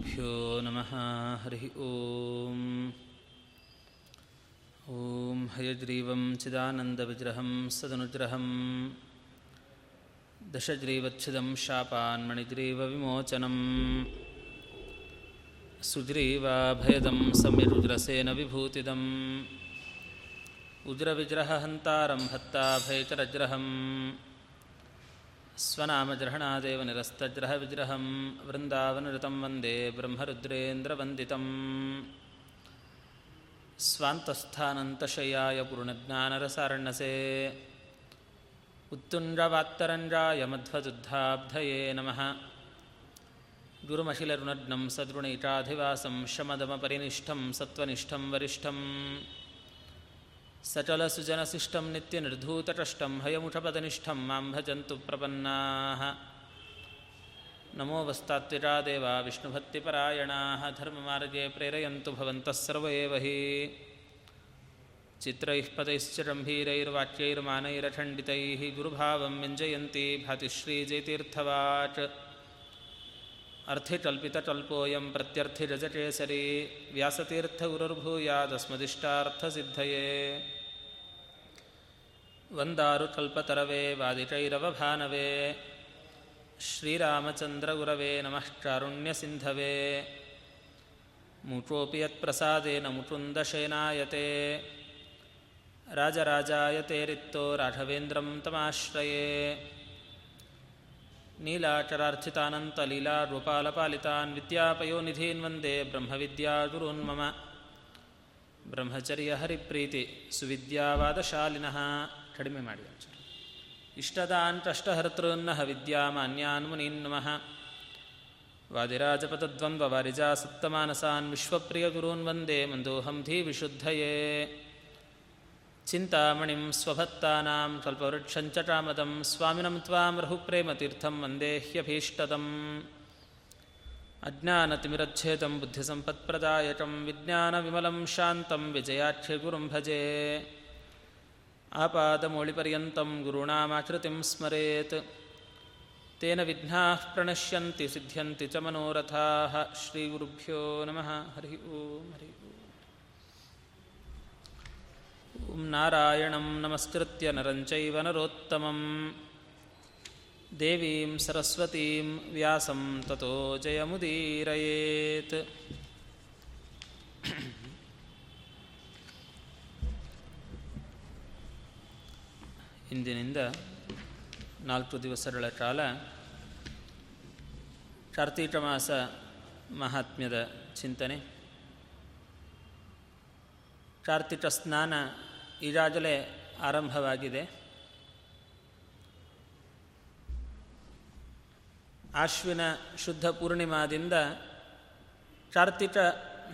श्रीगुरुभ्यो नमः हरिः ॐ ॐ हयग्रीवं चिदानन्दविग्रहं सदनुग्रहं दशग्रीवच्छिदं शापान्मणिग्रीवविमोचनं सुग्रीवाभयदं समिरुद्रसेन विभूतिदम् उग्रविग्रहहन्तारं हत्ताभयचरग्रहम् स्वनामग्रहणादेव निरस्तग्रहविग्रहं वृन्दावनऋतं वन्दे ब्रह्मरुद्रेन्द्रवन्दितम् स्वान्तस्थानन्तशय्याय पूर्णज्ञानरसारण्यसे उत्तुण्डवात्तरञ्जाय मध्वदुद्धाब्धये नमः गुरुमशिलरुणग्नं सद्रुणैटाधिवासं शमदमपरिनिष्ठं सत्त्वनिष्ठं वरिष्ठम् ಸಚಲಸುಜನಶಿಷ್ಟಂ ನಿತ್ಯ ನಿರ್ಧೂತಟಷ್ಟಂ ಹಯಮುಷಪದನಿಷ್ಠಂ ಮಾಂ ಭಜಂತು ಪ್ರಪನ್ನಾ. ನಮೋ ವಸ್ತಾತ್ವಿಜಾ ದೇವ ವಿಷ್ಣುಭಕ್ತಿಪರಾಯಣಾ. ಧರ್ಮಮಾರ್ಗೇ ಪ್ರೇರಯಂತು ಭವಂತಃ ಸರ್ವ ಏವ ಹಿ ಚಿತ್ರೈಃ ಪದೈಶ್ಚ ಗಂಭೀರೈರ್ವಾಕ್ಯೈರ್ಮಾನೈರಖಂಡಿತೈಃ ಗುರುಭಾವಂ ವ್ಯಂಜಯಂತಿ ಭಾತಿಶ್ರೀಜಯತೀರ್ಥವಾಚ್ ಅರ್ಥಿಕಲ್ಪಿತಕಲ್ಪೋಯಂ ಪ್ರತ್ಯರ್ಥಿರಜಕೇಸರಿ ವ್ಯಾಸತೀರ್ಥ ಗುರುರ್ಭೂಯಾದಸ್ಮದಿಷ್ಟಾರ್ಥಸಿದ್ಧಯೇ वन्दारुतल्पतरवे वादितैरवभानवे श्रीरामचन्द्रगुरवे नमः कारुण्यसिन्धवे मुचोऽपि यत्प्रसादेन मुकुन्दशेनायते राजराजायते रिक्तो राघवेन्द्रं तमाश्रये नीलाचरार्चितानन्तलीलारूपालपालितान् विद्यापयोनिधीन् वन्दे ब्रह्मविद्यागुरून् मम ब्रह्मचर्यहरिप्रीति सुविद्यावादशालिनः ಕಡಿಮೆ ಮಾಡಿ ಒಂಚೂರು. ಇಷ್ಟದಾಂತಷ್ಟಹರ್ತೃನ್ನಃ ವಿದ್ಯಾಮಾನ್ಯಾನ್ ಮುನೀನ್ ನಮಃ. ಸಪ್ತಮಾನಸಾನ್ ವಿಶ್ವಪ್ರಿಯ ಗುರೂನ್ ವಂದೇ ಮಂದೋಹಂ ಧೀ ವಿಶುದ್ಧಯೇ. ಚಿಂತಾಮಣಿಂ ಸ್ವಭತ್ತಾನಾಂ ಕಲ್ಪವೃಕ್ಷಂಚಟಾಮದಂ ಸ್ವಾಮಿನಂ ತ್ವಾಂ ರಹುಪ್ರೇಮತೀರ್ಥಂ ವಂದೇಹ್ಯಭೀಷ್ಟದಂ ಅಜ್ಞಾನತಿಮಿರಚ್ಛೇದಂ ಬುದ್ಧಿಸಂಪತ್ಪ್ರದಾಯಕಂ ವಿಜ್ಞಾನವಿಮಲಂ ಶಾಂತಂ ವಿಜಯಾಖ್ಯಗುರುಂ ಭಜೆ. ಆಪಾದಮೌಳಿಪರ್ಯಂతం ಗುರುಣಾಮಾಕೃತಿಂ ಸ್ಮರೇತ್ ತೇನ ವಿಘ್ನಾ ಪ್ರಣಶ್ಯಂತಿ ಸಿದ್ಧ್ಯಂತಿ ಚ ಮನೋರಥಾಃ ಶ್ರೀಗುರುಭ್ಯೋ ನಮಃ ಹರಿ ಓಂ ಹರಿ ಓಂ ನಾರಾಯಣಂ ನಮಸ್ಕೃತ್ಯ ನರಂಚೈವ ನರೋತ್ತಮಂ ದೇವೀಂ ಸರಸ್ವತೀಂ ವ್ಯಾಸಂ ತಥೋ ಜಯಮುದೀರಯೇತ್ ಇಂದಿನಿಂದ ನಾಲ್ಕು ದಿವಸಗಳ ಕಾಲ ಕಾರ್ತೀಕ ಮಾಸ ಮಹಾತ್ಮ್ಯದ ಚಿಂತನೆ. ಕಾರ್ತಿಕ ಸ್ನಾನ ಈಗಾಗಲೇ ಆರಂಭವಾಗಿದೆ. ಆಶ್ವಿನ ಶುದ್ಧ ಪೂರ್ಣಿಮಾದಿಂದ ಕಾರ್ತಿಕ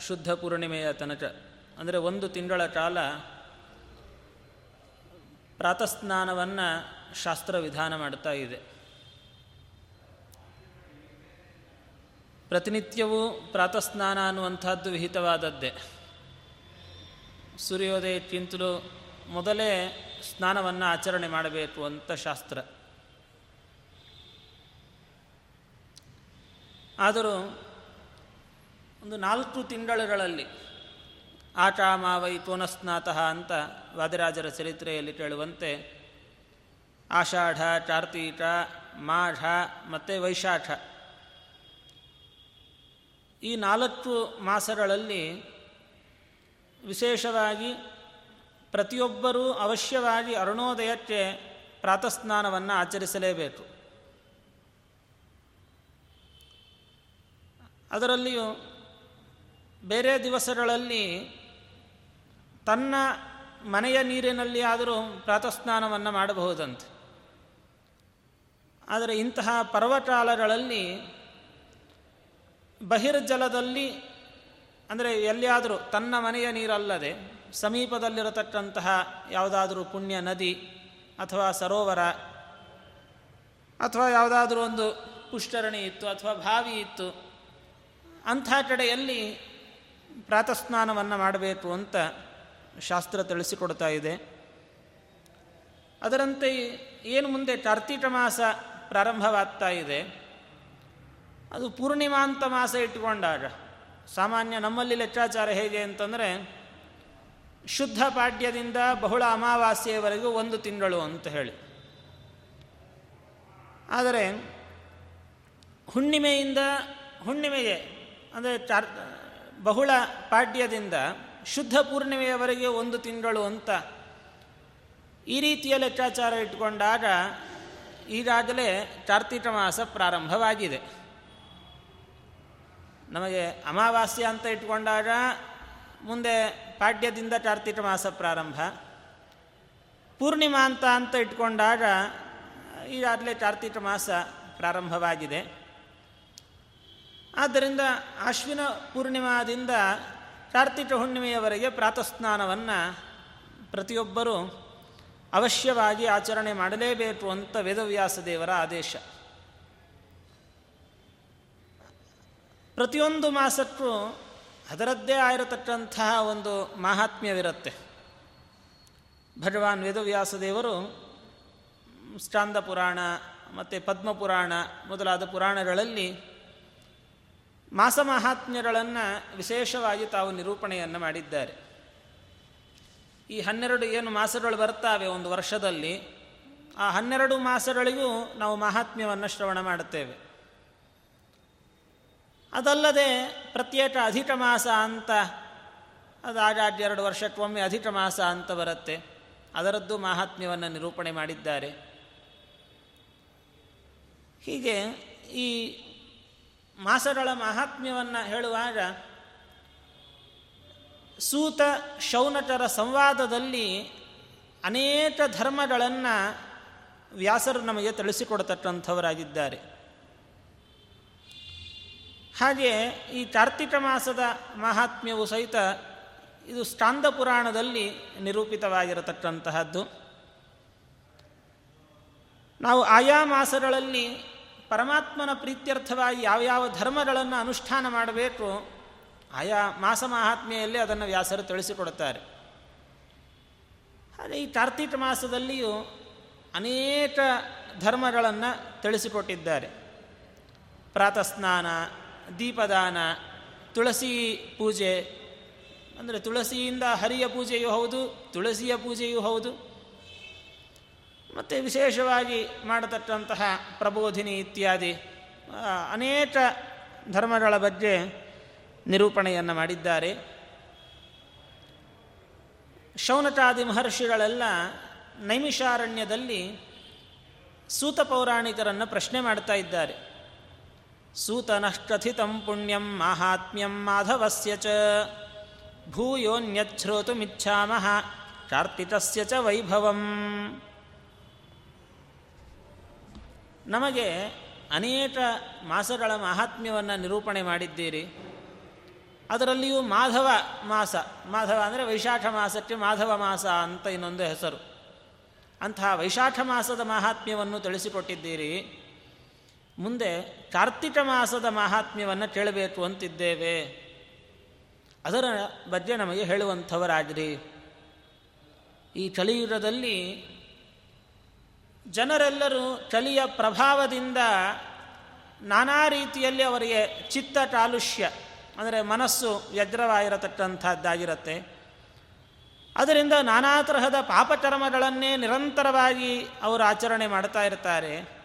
ಶುದ್ಧ ಪೂರ್ಣಿಮೆಯ ತನಕ, ಅಂದರೆ ಒಂದು ತಿಂಗಳ ಕಾಲ ಪ್ರಾತಸ್ನಾನವನ್ನು ಶಾಸ್ತ್ರ ವಿಧಾನ ಮಾಡ್ತಾ ಇದೆ. ಪ್ರತಿನಿತ್ಯವೂ ಪ್ರಾತಸ್ನಾನ ಅನ್ನುವಂಥದ್ದು ವಿಹಿತವಾದದ್ದೇ. ಸೂರ್ಯೋದಯಕ್ಕಿಂತಲೂ ಮೊದಲೇ ಸ್ನಾನವನ್ನು ಆಚರಣೆ ಮಾಡಬೇಕು ಅಂತ ಶಾಸ್ತ್ರ. ಆದರೂ ಒಂದು ನಾಲ್ಕು ತಿಂಗಳುಗಳಲ್ಲಿ ಆಟ ಮಾವೈ ಪುನಸ್ನಾತಃ ಅಂತ ವಾದಿರಾಜರ ಚರಿತ್ರೆಯಲ್ಲಿ ಕೇಳುವಂತೆ ಆಷಾಢ ಕಾರ್ತೀಕ ಮಾಢ ಮತ್ತು ವೈಶಾಖ. ಈ ನಾಲ್ಕು ಮಾಸಗಳಲ್ಲಿ ವಿಶೇಷವಾಗಿ ಪ್ರತಿಯೊಬ್ಬರೂ ಅವಶ್ಯವಾಗಿ ಅರುಣೋದಯಕ್ಕೆ ಪ್ರಾತಸ್ನಾನವನ್ನು ಆಚರಿಸಲೇಬೇಕು. ಅದರಲ್ಲಿಯೂ ಬೇರೆ ದಿವಸಗಳಲ್ಲಿ ತನ್ನ ಮನೆಯ ನೀರಿನಲ್ಲಿ ಆದರೂ ಪ್ರಾತಸ್ನಾನವನ್ನು ಮಾಡಬಹುದಂತೆ. ಆದರೆ ಇಂತಹ ಪರ್ವತಾಲಗಳಲ್ಲಿ ಬಹಿರ್ಜಲದಲ್ಲಿ, ಅಂದರೆ ಎಲ್ಲಿಯಾದರೂ ತನ್ನ ಮನೆಯ ನೀರಲ್ಲದೆ ಸಮೀಪದಲ್ಲಿರತಕ್ಕಂತಹ ಯಾವುದಾದರೂ ಪುಣ್ಯ ನದಿ ಅಥವಾ ಸರೋವರ ಅಥವಾ ಯಾವುದಾದ್ರೂ ಒಂದು ಪುಷ್ಕರಣಿ ಇತ್ತು ಅಥವಾ ಬಾವಿ ಇತ್ತು, ಅಂಥ ಕಡೆಯಲ್ಲಿ ಪ್ರಾತಸ್ನಾನವನ್ನು ಮಾಡಬೇಕು ಅಂತ ಶಾಸ್ತ್ರ ತಿಳಿಸಿಕೊಡ್ತಾ ಇದೆ. ಅದರಂತೆ ಏನು ಮುಂದೆ ಕಾರ್ತೀಕ ಮಾಸ ಪ್ರಾರಂಭವಾಗ್ತಾ ಇದೆ. ಅದು ಪೂರ್ಣಿಮಾಂತ ಮಾಸ ಇಟ್ಟುಕೊಂಡಾಗ ಸಾಮಾನ್ಯ ನಮ್ಮಲ್ಲಿ ಲೆಕ್ಕಾಚಾರ ಹೇಗೆ ಅಂತಂದರೆ ಶುದ್ಧ ಪಾಡ್ಯದಿಂದ ಬಹಳ ಅಮಾವಾಸ್ಯೆಯವರೆಗೂ ಒಂದು ತಿಂಗಳು ಅಂತ ಹೇಳಿ. ಆದರೆ ಹುಣ್ಣಿಮೆಯಿಂದ ಹುಣ್ಣಿಮೆಗೆ ಅಂದರೆ ಚಾರ್ ಬಹುಳ ಪಾಡ್ಯದಿಂದ ಶುದ್ಧ ಪೂರ್ಣಿಮೆಯವರೆಗೆ ಒಂದು ತಿಂಗಳು ಅಂತ ಈ ರೀತಿಯ ಲೆಕ್ಕಾಚಾರ ಇಟ್ಕೊಂಡಾಗ ಈಗಾಗಲೇ ಕಾರ್ತೀಕ ಮಾಸ ಪ್ರಾರಂಭವಾಗಿದೆ. ನಮಗೆ ಅಮಾವಾಸ್ಯ ಅಂತ ಇಟ್ಕೊಂಡಾಗ ಮುಂದೆ ಪಾಡ್ಯದಿಂದ ಕಾರ್ತೀಕ ಮಾಸ ಪ್ರಾರಂಭ. ಪೂರ್ಣಿಮಾ ಅಂತ ಅಂತ ಇಟ್ಕೊಂಡಾಗ ಈಗಾಗಲೇ ಕಾರ್ತೀಕ ಮಾಸ ಪ್ರಾರಂಭವಾಗಿದೆ. ಆದ್ದರಿಂದ ಅಶ್ವಿನ ಪೂರ್ಣಿಮಾದಿಂದ ಕಾರ್ತಿಕ ಹುಣ್ಣಿಮೆಯವರೆಗೆ ಪ್ರಾತಸ್ನಾನವನ್ನು ಪ್ರತಿಯೊಬ್ಬರೂ ಅವಶ್ಯವಾಗಿ ಆಚರಣೆ ಮಾಡಲೇಬೇಕು ಅಂತ ವೇದವ್ಯಾಸ ದೇವರ ಆದೇಶ. ಪ್ರತಿಯೊಂದು ಮಾಸಕ್ಕೂ ಅದರದ್ದೇ ಆಗಿರತಕ್ಕಂತಹ ಒಂದು ಮಾಹಾತ್ಮ್ಯವಿರುತ್ತೆ. ಭಗವಾನ್ ವೇದವ್ಯಾಸ ದೇವರು ಸ್ಕಾಂದ ಪುರಾಣ ಮತ್ತು ಪದ್ಮಪುರಾಣ ಮೊದಲಾದ ಪುರಾಣಗಳಲ್ಲಿ ಮಾಸ ಮಹಾತ್ಮ್ಯಗಳನ್ನು ವಿಶೇಷವಾಗಿ ತಾವು ನಿರೂಪಣೆಯನ್ನು ಮಾಡಿದ್ದಾರೆ. ಈ ಹನ್ನೆರಡು ಏನು ಮಾಸಗಳು ಬರ್ತಾವೆ ಒಂದು ವರ್ಷದಲ್ಲಿ, ಆ ಹನ್ನೆರಡು ಮಾಸಗಳಿಗೂ ನಾವು ಮಹಾತ್ಮ್ಯವನ್ನು ಶ್ರವಣ ಮಾಡುತ್ತೇವೆ. ಅದಲ್ಲದೆ ಪ್ರತ್ಯೇಕ ಅಧಿಕ ಮಾಸ ಅಂತ, ಅದು ಆಗಾಡ್ ಎರಡು ವರ್ಷಕ್ಕೊಮ್ಮೆ ಅಧಿಕ ಮಾಸ ಅಂತ ಬರುತ್ತೆ. ಅದರದ್ದು ಮಹಾತ್ಮ್ಯವನ್ನು ನಿರೂಪಣೆ ಮಾಡಿದ್ದಾರೆ. ಹೀಗೆ ಈ ಮಾಸಗಳ ಮಹಾತ್ಮ್ಯವನ್ನು ಹೇಳುವಾಗ, ಸೂತ ಶೌನಟರ ಸಂವಾದದಲ್ಲಿ ಅನೇಕ ಧರ್ಮಗಳನ್ನು ವ್ಯಾಸರು ನಮಗೆ ತಿಳಿಸಿಕೊಡತಕ್ಕಂಥವರಾಗಿದ್ದಾರೆ. ಹಾಗೆ ಈ ಕಾರ್ತಿಕ ಮಾಸದ ಮಹಾತ್ಮ್ಯವು ಸಹಿತ ಇದು ಸ್ಕಾಂದ ಪುರಾಣದಲ್ಲಿ ನಿರೂಪಿತವಾಗಿರತಕ್ಕಂತಹದ್ದು. ನಾವು ಆಯಾ ಮಾಸಗಳಲ್ಲಿ ಪರಮಾತ್ಮನ ಪ್ರೀತ್ಯರ್ಥವಾಗಿ ಯಾವ್ಯಾವ ಧರ್ಮಗಳನ್ನು ಅನುಷ್ಠಾನ ಮಾಡಬೇಕು, ಆಯಾ ಮಾಸ ಮಹಾತ್ಮೆಯಲ್ಲಿ ಅದನ್ನು ವ್ಯಾಸರು ತಿಳಿಸಿಕೊಡುತ್ತಾರೆ. ಹಾಗೆ ಈ ಕಾರ್ತೀಕ ಮಾಸದಲ್ಲಿಯೂ ಅನೇಕ ಧರ್ಮಗಳನ್ನು ತಿಳಿಸಿಕೊಟ್ಟಿದ್ದಾರೆ. ಪ್ರಾತಸ್ನಾನ, ದೀಪದಾನ, ತುಳಸಿ ಪೂಜೆ, ಅಂದರೆ ತುಳಸಿಯಿಂದ ಹರಿಯ ಪೂಜೆಯೂ ಹೌದು, ತುಳಸಿಯ ಪೂಜೆಯೂ ಹೌದು. ಮತ್ತು ವಿಶೇಷವಾಗಿ ಮಾಡತಕ್ಕಂತಹ ಪ್ರಬೋಧಿನಿ ಇತ್ಯಾದಿ ಅನೇಕ ಧರ್ಮಗಳ ಬಗ್ಗೆ ನಿರೂಪಣೆಯನ್ನು ಮಾಡಿದ್ದಾರೆ. ಶೌನಕಾದಿ ಮಹರ್ಷಿಗಳೆಲ್ಲ ನೈಮಿಷಾರಣ್ಯದಲ್ಲಿ ಸೂತ ಪೌರಾಣಿಕರನ್ನು ಪ್ರಶ್ನೆ ಮಾಡ್ತಾ ಇದ್ದಾರೆ. ಸೂತನಶ್ಚಥಿತಂ ಪುಣ್ಯಂ ಮಾಹಾತ್ಮ್ಯಂ ಮಾಧವಸ್ಯ ಚ ಭೂಯೋನ್ಯಚ್ಛ್ರೋತುಮಿಚ್ಛಾಮಹ ಕಾರ್ತಿಕಸ್ಯ ಚ ವೈಭವಂ. ನಮಗೆ ಅನೇಕ ಮಾಸಗಳ ಮಹಾತ್ಮ್ಯವನ್ನು ನಿರೂಪಣೆ ಮಾಡಿದ್ದೀರಿ. ಅದರಲ್ಲಿಯೂ ಮಾಧವ ಮಾಸ, ಮಾಧವ ಅಂದರೆ ವೈಶಾಖ ಮಾಸಕ್ಕೆ ಮಾಧವ ಮಾಸ ಅಂತ ಇನ್ನೊಂದು ಹೆಸರು. ಅಂತಹ ವೈಶಾಖ ಮಾಸದ ಮಹಾತ್ಮ್ಯವನ್ನು ತಿಳಿಸಿಕೊಟ್ಟಿದ್ದೀರಿ. ಮುಂದೆ ಕಾರ್ತಿಕ ಮಾಸದ ಮಹಾತ್ಮ್ಯವನ್ನು ಕೇಳಬೇಕು ಅಂತಿದ್ದೇವೆ. ಅದರ ಬಗ್ಗೆ ನಮಗೆ ಹೇಳುವಂಥವರಾಗಿರಿ. ಈ ಕಲಿಯುಗದಲ್ಲಿ ಜನರೆಲ್ಲರೂ ಚಳಿಯ ಪ್ರಭಾವದಿಂದ ನಾನಾ ರೀತಿಯಲ್ಲಿ ಅವರಿಗೆ ಚಿತ್ತ ಕಾಲುಷ್ಯ ಅಂದರೆ ಮನಸ್ಸು ವ್ಯಗ್ರವಾಗಿರತಕ್ಕಂಥದ್ದಾಗಿರುತ್ತೆ. ಅದರಿಂದ ನಾನಾ ತರಹದ ಪಾಪಕರ್ಮಗಳನ್ನೇ ನಿರಂತರವಾಗಿ ಅವರು ಆಚರಣೆ ಮಾಡ್ತಾ ಇರ್ತಾರೆ.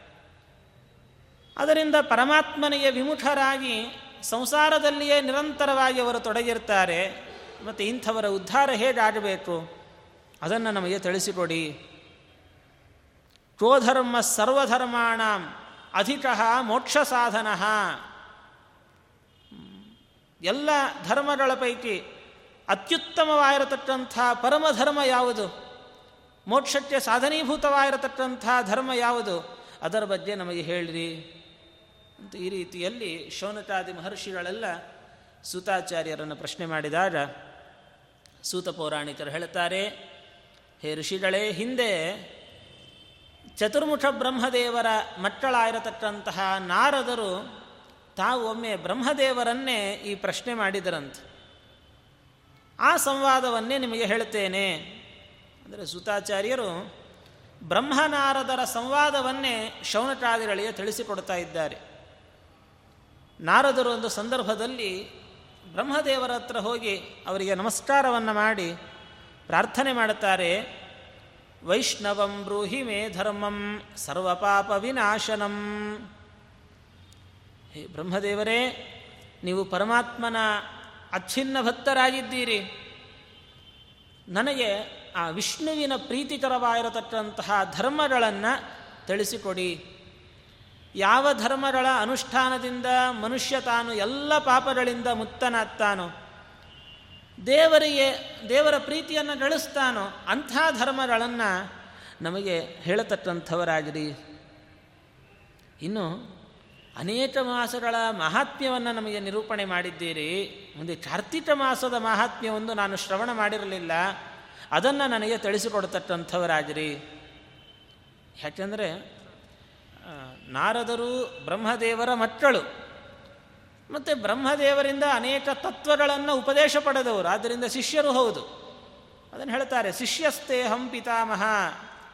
ಅದರಿಂದ ಪರಮಾತ್ಮನಿಗೆ ವಿಮುಖರಾಗಿ ಸಂಸಾರದಲ್ಲಿಯೇ ನಿರಂತರವಾಗಿ ಅವರು ತೊಡಗಿರ್ತಾರೆ. ಮತ್ತು ಇಂಥವರ ಉದ್ಧಾರ ಹೇಗಾಗಬೇಕು? ಅದನ್ನು ನಮಗೆ ತಿಳಿಸಿಕೊಡಿ. ಕ್ರೋಧರ್ಮ ಸರ್ವಧರ್ಮಾಣ ಅಧಿಕ ಮೋಕ್ಷ ಸಾಧನ ಎಲ್ಲ ಧರ್ಮಗಳ ಪೈಕಿ ಅತ್ಯುತ್ತಮವಾಗಿರತಕ್ಕಂಥ ಪರಮಧರ್ಮ ಯಾವುದು? ಮೋಕ್ಷಕ್ಕೆ ಸಾಧನೀಭೂತವಾಗಿರತಕ್ಕಂಥ ಧರ್ಮ ಯಾವುದು? ಅದರ ಬಗ್ಗೆ ನಮಗೆ ಹೇಳಿರಿ. ಅಂತ ಈ ರೀತಿಯಲ್ಲಿ ಶೌನಕಾದಿ ಮಹರ್ಷಿಗಳೆಲ್ಲ ಸೂತಾಚಾರ್ಯರನ್ನು ಪ್ರಶ್ನೆ ಮಾಡಿದಾಗ ಸೂತ ಪೌರಾಣಿಕರು ಹೇಳುತ್ತಾರೆ ಹೇ ಋಷಿಗಳೇ, ಹಿಂದೆ ಚತುರ್ಮುಖ ಬ್ರಹ್ಮದೇವರ ಮಕ್ಕಳಾಗಿರತಕ್ಕಂತಹ ನಾರದರು ತಾವು ಒಮ್ಮೆ ಬ್ರಹ್ಮದೇವರನ್ನೇ ಈ ಪ್ರಶ್ನೆ ಮಾಡಿದರಂತೆ. ಆ ಸಂವಾದವನ್ನೇ ನಿಮಗೆ ಹೇಳುತ್ತೇನೆ. ಅಂದರೆ ಸುತಾಚಾರ್ಯರು ಬ್ರಹ್ಮನಾರದರ ಸಂವಾದವನ್ನೇ ಶೌನಕಾದಿಗಳಿಗೆ ತಿಳಿಸಿಕೊಡ್ತಾ ಇದ್ದಾರೆ. ನಾರದರು ಒಂದು ಸಂದರ್ಭದಲ್ಲಿ ಬ್ರಹ್ಮದೇವರ ಹತ್ರ ಹೋಗಿ ಅವರಿಗೆ ನಮಸ್ಕಾರವನ್ನು ಮಾಡಿ ಪ್ರಾರ್ಥನೆ ಮಾಡುತ್ತಾರೆ. ವೈಷ್ಣವಂ ಬ್ರೂಹಿ ಮೇ ಧರ್ಮಂ ಸರ್ವಪಾಪ ವಿನಾಶನಂ. ಹೇ ಬ್ರಹ್ಮದೇವರೇ, ನೀವು ಪರಮಾತ್ಮನ ಅಚ್ಛಿನ್ನ ಭಕ್ತರಾಗಿದ್ದೀರಿ. ನನಗೆ ಆ ವಿಷ್ಣುವಿನ ಪ್ರೀತಿಕರವಾಗಿರತಕ್ಕಂತಹ ಧರ್ಮಗಳನ್ನು ತಿಳಿಸಿಕೊಡಿ. ಯಾವ ಧರ್ಮಗಳ ಅನುಷ್ಠಾನದಿಂದ ಮನುಷ್ಯ ತಾನು ಎಲ್ಲ ಪಾಪಗಳಿಂದ ಮುಕ್ತನಾಗ್ತಾನೋ ದೇವರಿಗೆ, ದೇವರ ಪ್ರೀತಿಯನ್ನು ಗಳಿಸ್ತಾನೋ ಅಂಥ ಧರ್ಮಗಳನ್ನು ನಮಗೆ ಹೇಳತಕ್ಕಂಥವರಾಗಿರಿ. ಇನ್ನು ಅನೇಕ ಮಾಸಗಳ ಮಹಾತ್ಮ್ಯವನ್ನು ನಮಗೆ ನಿರೂಪಣೆ ಮಾಡಿದ್ದೀರಿ. ಮುಂದೆ ಕಾರ್ತಿಕ ಮಾಸದ ಮಹಾತ್ಮ್ಯವೊಂದು ನಾನು ಶ್ರವಣ ಮಾಡಿರಲಿಲ್ಲ. ಅದನ್ನು ನನಗೆ ತಿಳಿಸಿಕೊಡ್ತಕ್ಕಂಥವರಾಗಿರಿ. ಯಾಕೆಂದರೆ ನಾರದರು ಬ್ರಹ್ಮದೇವರ ಮಕ್ಕಳು. ಮತ್ತು ಬ್ರಹ್ಮದೇವರಿಂದ ಅನೇಕ ತತ್ವಗಳನ್ನು ಉಪದೇಶ ಪಡೆದವರು. ಆದ್ದರಿಂದ ಶಿಷ್ಯರು ಹೌದು. ಅದನ್ನು ಹೇಳ್ತಾರೆ ಶಿಷ್ಯಸ್ತೇಹಂ ಪಿತಾಮಹ.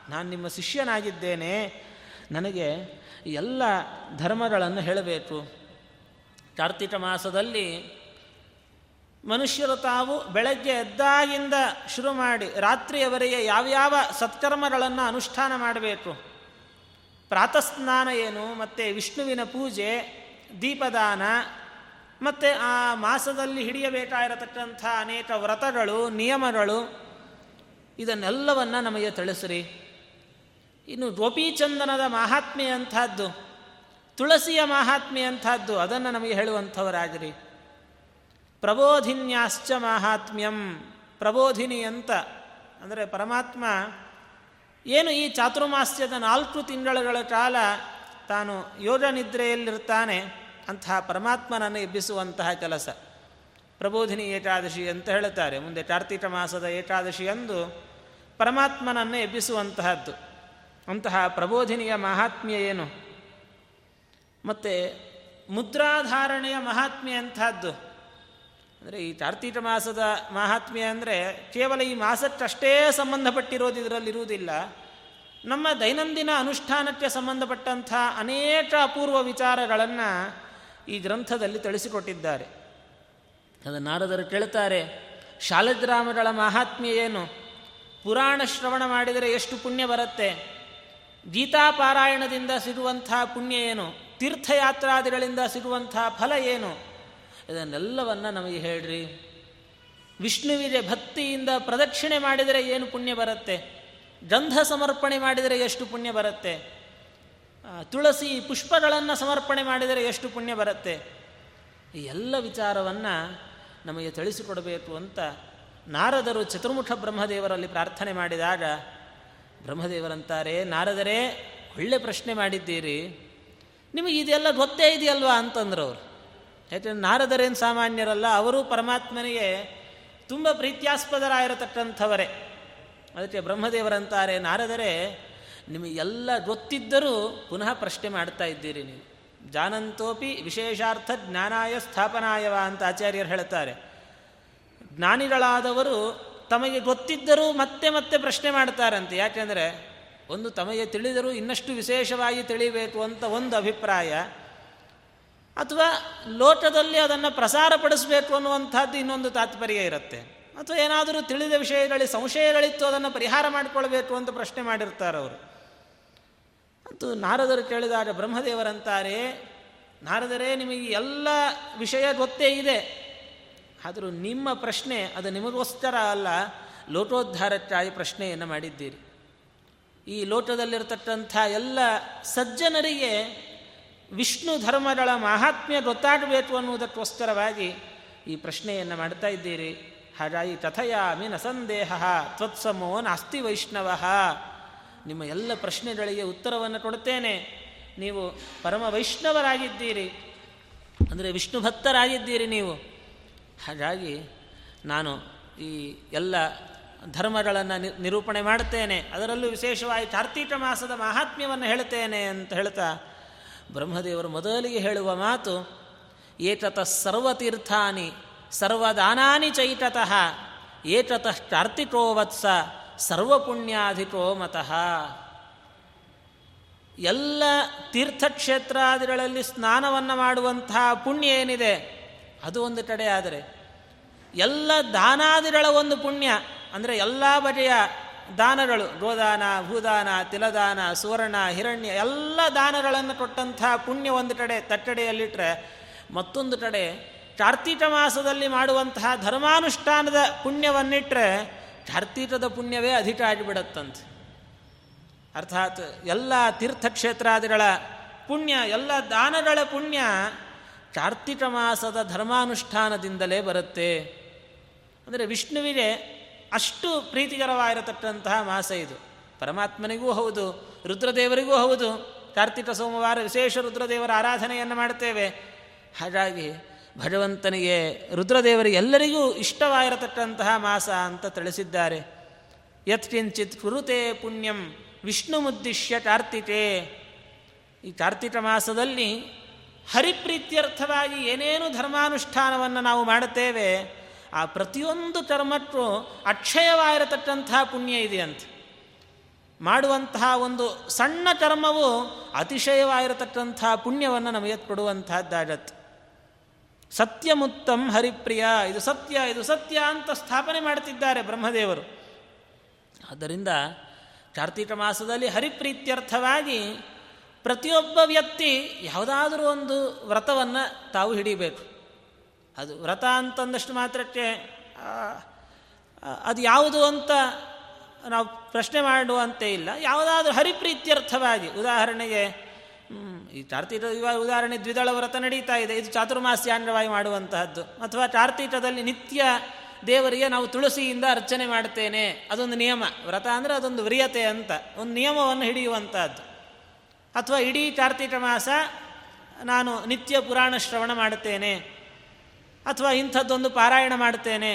ನಾನು ನಿಮ್ಮ ಶಿಷ್ಯನಾಗಿದ್ದೇನೆ. ನನಗೆ ಎಲ್ಲ ಧರ್ಮಗಳನ್ನು ಹೇಳಬೇಕು. ಕಾರ್ತಿಕ ಮಾಸದಲ್ಲಿ ಮನುಷ್ಯರು ತಾವು ಬೆಳಗ್ಗೆ ಎದ್ದಾಗಿಂದ ಶುರು ಮಾಡಿ ರಾತ್ರಿಯವರೆಗೆ ಯಾವ್ಯಾವ ಸತ್ಕರ್ಮಗಳನ್ನು ಅನುಷ್ಠಾನ ಮಾಡಬೇಕು. ಪ್ರಾತಸ್ನಾನ ಏನು, ಮತ್ತು ವಿಷ್ಣುವಿನ ಪೂಜೆ, ದೀಪದಾನ ಮತ್ತು ಆ ಮಾಸದಲ್ಲಿ ಹಿಡಿಯಬೇಕಾಗಿರತಕ್ಕಂಥ ಅನೇಕ ವ್ರತಗಳು, ನಿಯಮಗಳು, ಇದನ್ನೆಲ್ಲವನ್ನು ನಮಗೆ ತಿಳಿಸ್ರಿ. ಇನ್ನು ಗೋಪೀಚಂದನದ ಮಹಾತ್ಮೆ ಅಂಥದ್ದು, ತುಳಸಿಯ ಮಹಾತ್ಮೆ ಅಂಥದ್ದು, ಅದನ್ನು ನಮಗೆ ಹೇಳುವಂಥವರಾಗಿರಿ. ಪ್ರಬೋಧಿನ್ಯಾಶ್ಚ ಮಾಹಾತ್ಮ್ಯಂ, ಪ್ರಬೋಧಿನಿ ಅಂತ. ಅಂದರೆ ಪರಮಾತ್ಮ ಏನು ಈ ಚಾತುರ್ಮಾಸ್ಯದ ನಾಲ್ಕು ತಿಂಗಳುಗಳ ಕಾಲ ತಾನು ಯೋಗ ನಿದ್ರೆಯಲ್ಲಿರ್ತಾನೆ ಅಂತಹ ಪರಮಾತ್ಮನನ್ನು ಎಬ್ಬಿಸುವಂತಹ ಕೆಲಸ. ಪ್ರಬೋಧಿನಿ ಏಕಾದಶಿ ಅಂತ ಹೇಳುತ್ತಾರೆ. ಮುಂದೆ ಕಾರ್ತಿಕ ಮಾಸದ ಏಕಾದಶಿಯಂದು ಪರಮಾತ್ಮನನ್ನು ಎಬ್ಬಿಸುವಂತಹದ್ದು. ಅಂತಹ ಪ್ರಬೋಧಿನಿಯ ಮಹಾತ್ಮ್ಯ ಏನು? ಮತ್ತು ಮುದ್ರಾಧಾರಣೆಯ ಮಹಾತ್ಮ್ಯ ಅಂತಹದ್ದು ಅಂದರೆ ಈ ಕಾರ್ತಿಕ ಮಾಸದ ಮಹಾತ್ಮ್ಯ ಅಂದರೆ ಕೇವಲ ಈ ಮಾಸಕ್ಕಷ್ಟೇ ಸಂಬಂಧಪಟ್ಟಿರೋದು ಇದರಲ್ಲಿರುವುದಿಲ್ಲ ನಮ್ಮ ದೈನಂದಿನ ಅನುಷ್ಠಾನಕ್ಕೆ ಸಂಬಂಧಪಟ್ಟಂಥ ಅನೇಕ ಅಪೂರ್ವ ವಿಚಾರಗಳನ್ನು ಈ ಗ್ರಂಥದಲ್ಲಿ ತಿಳಿಸಿಕೊಟ್ಟಿದ್ದಾರೆ. ಅದು ನಾರದರು ಕೇಳ್ತಾರೆ ಶಾಲಗ್ರಾಮಗಳ ಮಹಾತ್ಮ್ಯ ಏನು? ಪುರಾಣ ಶ್ರವಣ ಮಾಡಿದರೆ ಎಷ್ಟು ಪುಣ್ಯ ಬರುತ್ತೆ? ಗೀತಾಪಾರಾಯಣದಿಂದ ಸಿಗುವಂಥ ಪುಣ್ಯ ಏನು? ತೀರ್ಥಯಾತ್ರಾದಿಗಳಿಂದ ಸಿಗುವಂಥ ಫಲ ಏನು? ಇದನ್ನೆಲ್ಲವನ್ನು ನಮಗೆ ಹೇಳ್ರಿ. ವಿಷ್ಣುವಿಗೆ ಭಕ್ತಿಯಿಂದ ಪ್ರದಕ್ಷಿಣೆ ಮಾಡಿದರೆ ಏನು ಪುಣ್ಯ ಬರುತ್ತೆ? ಗಂಧ ಸಮರ್ಪಣೆ ಮಾಡಿದರೆ ಎಷ್ಟು ಪುಣ್ಯ ಬರುತ್ತೆ? ತುಳಸಿ ಪುಷ್ಪಗಳನ್ನು ಸಮರ್ಪಣೆ ಮಾಡಿದರೆ ಎಷ್ಟು ಪುಣ್ಯ ಬರುತ್ತೆ? ಈ ಎಲ್ಲ ವಿಚಾರವನ್ನು ನಮಗೆ ತಿಳಿಸಿಕೊಡಬೇಕು ಅಂತ ನಾರದರು ಚತುರ್ಮುಖ ಬ್ರಹ್ಮದೇವರಲ್ಲಿ ಪ್ರಾರ್ಥನೆ ಮಾಡಿದಾಗ, ಬ್ರಹ್ಮದೇವರಂತಾರೆ, ನಾರದರೇ, ಒಳ್ಳೆ ಪ್ರಶ್ನೆ ಮಾಡಿದ್ದೀರಿ. ನಿಮಗೆ ಇದೆಲ್ಲ ಗೊತ್ತೇ ಇದೆಯಲ್ವಾ? ಅಂತಂದ್ರು ಅವರು. ಯಾಕೆಂದ್ರೆ ನಾರದರೇನು ಸಾಮಾನ್ಯರಲ್ಲ, ಅವರು ಪರಮಾತ್ಮನಿಗೆ ತುಂಬ ಪ್ರೀತ್ಯಾಸ್ಪದರಾಗಿರತಕ್ಕಂಥವರೇ. ಅದಕ್ಕೆ ಬ್ರಹ್ಮದೇವರಂತಾರೆ, ನಾರದರೆ ನಿಮಗೆಲ್ಲ ಗೊತ್ತಿದ್ದರೂ ಪುನಃ ಪ್ರಶ್ನೆ ಮಾಡ್ತಾ ಇದ್ದೀರಿ ನೀವು. ಜಾನಂತೋಪಿ ವಿಶೇಷಾರ್ಥ ಜ್ಞಾನಾಯ ಸ್ಥಾಪನಾಯವ ಅಂತ ಆಚಾರ್ಯರು ಹೇಳ್ತಾರೆ. ಜ್ಞಾನಿಗಳಾದವರು ತಮಗೆ ಗೊತ್ತಿದ್ದರೂ ಮತ್ತೆ ಮತ್ತೆ ಪ್ರಶ್ನೆ ಮಾಡ್ತಾರಂತೆ. ಯಾಕೆಂದರೆ ಒಂದು ತಮಗೆ ತಿಳಿದರೂ ಇನ್ನಷ್ಟು ವಿಶೇಷವಾಗಿ ತಿಳಿಬೇಕು ಅಂತ ಒಂದು ಅಭಿಪ್ರಾಯ. ಅಥವಾ ಲೋಟದಲ್ಲಿ ಅದನ್ನು ಪ್ರಸಾರಪಡಿಸಬೇಕು ಅನ್ನುವಂಥದ್ದು ಇನ್ನೊಂದು ತಾತ್ಪರ್ಯ ಇರುತ್ತೆ. ಅಥವಾ ಏನಾದರೂ ತಿಳಿದ ವಿಷಯಗಳಿಗೆ ಸಂಶಯಗಳಿತ್ತು ಅದನ್ನು ಪರಿಹಾರ ಮಾಡಿಕೊಳ್ಬೇಕು ಅಂತ ಪ್ರಶ್ನೆ ಮಾಡಿರ್ತಾರೆ ಅವರು. ಮತ್ತು ನಾರದರು ಕೇಳಿದಾಗ ಬ್ರಹ್ಮದೇವರಂತಾರೆ, ನಾರದರೇ, ನಿಮಗೆ ಎಲ್ಲ ವಿಷಯ ಗೊತ್ತೇ ಇದೆ. ಆದರೂ ನಿಮ್ಮ ಪ್ರಶ್ನೆ, ಅದು ನಿಮಗೋಸ್ಕರ ಅಲ್ಲ ಲೋಟೋದ್ಧಾರಕ್ಕಾಗಿ ಪ್ರಶ್ನೆಯನ್ನು ಮಾಡಿದ್ದೀರಿ. ಈ ಲೋಟದಲ್ಲಿರತಕ್ಕಂಥ ಎಲ್ಲ ಸಜ್ಜನರಿಗೆ ವಿಷ್ಣು ಧರ್ಮಗಳ ಮಹಾತ್ಮ್ಯ ಗೊತ್ತಾಗಬೇಕು ಅನ್ನುವುದಕ್ಕೋಸ್ಕರವಾಗಿ ಈ ಪ್ರಶ್ನೆಯನ್ನು ಮಾಡ್ತಾ ಇದ್ದೀರಿ. ಹಾಗಾಗಿ ಕಥಯಾಮಿ ನ ಸಂದೇಹ, ತ್ವತ್ಸಮೋ ನಾಸ್ತಿ ವೈಷ್ಣವ. ನಿಮ್ಮ ಎಲ್ಲ ಪ್ರಶ್ನೆಗಳಿಗೆ ಉತ್ತರವನ್ನು ಕೊಡುತ್ತೇನೆ. ನೀವು ಪರಮ ವೈಷ್ಣವರಾಗಿದ್ದೀರಿ. ಅಂದರೆ ವಿಷ್ಣು ಭಕ್ತರಾಗಿದ್ದೀರಿ ನೀವು. ಹಾಗಾಗಿ ನಾನು ಈ ಎಲ್ಲ ಧರ್ಮಗಳನ್ನು ನಿರೂಪಣೆ ಮಾಡುತ್ತೇನೆ. ಅದರಲ್ಲೂ ವಿಶೇಷವಾಗಿ ಕಾರ್ತೀಕ ಮಾಸದ ಮಹಾತ್ಮ್ಯವನ್ನು ಹೇಳುತ್ತೇನೆ ಅಂತ ಹೇಳ್ತಾ ಬ್ರಹ್ಮದೇವರು ಮೊದಲಿಗೆ ಹೇಳುವ ಮಾತು ಏಕತಃ ಸರ್ವತೀರ್ಥಾನಿ ಸರ್ವದಾನಾನಿ ಚೈತತಃ, ಏತತಃ ಕಾರ್ತಿಕೋ ವತ್ಸ ಸರ್ವಪುಣ್ಯಾಧಿಕೋ ಮತಃ. ಎಲ್ಲ ತೀರ್ಥಕ್ಷೇತ್ರಾದಿಗಳಲ್ಲಿ ಸ್ನಾನವನ್ನು ಮಾಡುವಂತಹ ಪುಣ್ಯ ಏನಿದೆ? ಅದು ಒಂದು ಕಡೆ ಆದರೆ. ಎಲ್ಲ ದಾನಾದಿಗಳ ಒಂದು ಪುಣ್ಯ, ಅಂದರೆ ಎಲ್ಲ ಬಗೆಯ ದಾನಗಳು, ಗೋದಾನ, ಭೂದಾನ, ತಿಲದಾನ, ಸುವರ್ಣ, ಹಿರಣ್ಯ, ಎಲ್ಲ ದಾನಗಳನ್ನು ಕೊಟ್ಟಂತಹ ಪುಣ್ಯ ಒಂದು ಕಡೆ ತಟ್ಟಡೆಯಲ್ಲಿಟ್ಟರೆ ಮತ್ತೊಂದು ಕಡೆ ಕಾರ್ತೀಕ ಮಾಸದಲ್ಲಿ ಮಾಡುವಂತಹ ಧರ್ಮಾನುಷ್ಠಾನದ ಪುಣ್ಯವನ್ನಿಟ್ಟರೆ ಕಾರ್ತೀಕದ ಪುಣ್ಯವೇ ಅಧಿಕ ಆಗಿಬಿಡತ್ತಂತೆ. ಅರ್ಥಾತ್ ಎಲ್ಲ ತೀರ್ಥಕ್ಷೇತ್ರಾದಿಗಳ ಪುಣ್ಯ, ಎಲ್ಲ ದಾನಗಳ ಪುಣ್ಯ ಕಾರ್ತಿಕ ಮಾಸದ ಧರ್ಮಾನುಷ್ಠಾನದಿಂದಲೇ ಬರುತ್ತೆ. ಅಂದರೆ ವಿಷ್ಣುವಿಗೆ ಅಷ್ಟು ಪ್ರೀತಿಕರವಾಗಿರತಕ್ಕಂತಹ ಮಾಸ ಇದು. ಪರಮಾತ್ಮನಿಗೂ ಹೌದು, ರುದ್ರದೇವರಿಗೂ ಹೌದು. ಕಾರ್ತಿಕ ಸೋಮವಾರ ವಿಶೇಷ ರುದ್ರದೇವರ ಆರಾಧನೆಯನ್ನು ಮಾಡ್ತೇವೆ. ಹಾಗಾಗಿ ಭಗವಂತನಿಗೆ ರುದ್ರದೇವರಿಗೆ ಎಲ್ಲರಿಗೂ ಇಷ್ಟವಾಗಿರತಕ್ಕಂತಹ ಮಾಸ ಅಂತ ತಿಳಿಸಿದ್ದಾರೆ. ಯತ್ಕಿಂಚಿತ್ ಕುರುತೆ ಪುಣ್ಯಂ ವಿಷ್ಣು ಮುದ್ದಿಶ್ಯ ಕಾರ್ತಿಕೆ. ಈ ಕಾರ್ತಿಕ ಮಾಸದಲ್ಲಿ ಹರಿಪ್ರೀತ್ಯರ್ಥವಾಗಿ ಏನೇನು ಧರ್ಮಾನುಷ್ಠಾನವನ್ನು ನಾವು ಮಾಡುತ್ತೇವೆ, ಆ ಪ್ರತಿಯೊಂದು ಕರ್ಮಕ್ಕೂ ಅಕ್ಷಯವಾಗಿರತಕ್ಕಂತಹ ಪುಣ್ಯ ಇದೆಯಂತೆ ಮಾಡುವಂತಹ ಒಂದು ಸಣ್ಣ ಕರ್ಮವು ಅತಿಶಯವಾಗಿರತಕ್ಕಂತಹ ಪುಣ್ಯವನ್ನು ನಮಗೆ ಕೊಡುವಂತಹದ್ದಾಗತ್ತೆ. ಸತ್ಯಮುತ್ತಂ ಹರಿಪ್ರಿಯ, ಇದು ಸತ್ಯ ಇದು ಸತ್ಯ ಅಂತ ಸ್ಥಾಪನೆ ಮಾಡುತ್ತಿದ್ದಾರೆ ಬ್ರಹ್ಮದೇವರು. ಆದ್ದರಿಂದ ಕಾರ್ತೀಕ ಮಾಸದಲ್ಲಿ ಹರಿಪ್ರೀತ್ಯರ್ಥವಾಗಿ ಪ್ರತಿಯೊಬ್ಬ ವ್ಯಕ್ತಿ ಯಾವುದಾದರೂ ಒಂದು ವ್ರತವನ್ನು ತಾವು ಹಿಡಿಬೇಕು. ಅದು ವ್ರತ ಅಂತಂದಷ್ಟು ಮಾತ್ರಕ್ಕೆ ಅದು ಯಾವುದು ಅಂತ ನಾವು ಪ್ರಶ್ನೆ ಮಾಡುವಂತೆ ಇಲ್ಲ. ಯಾವುದಾದ್ರೂ ಹರಿಪ್ರೀತ್ಯರ್ಥವಾಗಿ, ಉದಾಹರಣೆಗೆ ಈ ಚಾರ್ತೀಟ ಇವಾಗ ಉದಾಹರಣೆ ದ್ವಿದಳ ವ್ರತ ನಡೀತಾ ಇದೆ. ಇದು ಚಾತುರ್ಮಾಸ್ಯಾಂಗವಾಗಿ ಮಾಡುವಂತಹದ್ದು. ಅಥವಾ ಚಾರ್ತೀಟದಲ್ಲಿ ನಿತ್ಯ ದೇವರಿಗೆ ನಾವು ತುಳಸಿಯಿಂದ ಅರ್ಚನೆ ಮಾಡ್ತೇನೆ ಅದೊಂದು ನಿಯಮ. ವ್ರತ ಅಂದರೆ ಅದೊಂದು ವ್ರಿಯತೆ ಅಂತ. ಒಂದು ನಿಯಮವನ್ನು ಹಿಡಿಯುವಂಥದ್ದು ಅಥವಾ ಇಡೀ ಕಾರ್ತಿಕ ಮಾಸ ನಾನು ನಿತ್ಯ ಪುರಾಣ ಶ್ರವಣ ಮಾಡುತ್ತೇನೆ. ಅಥವಾ ಇಂಥದ್ದೊಂದು ಪಾರಾಯಣ ಮಾಡ್ತೇನೆ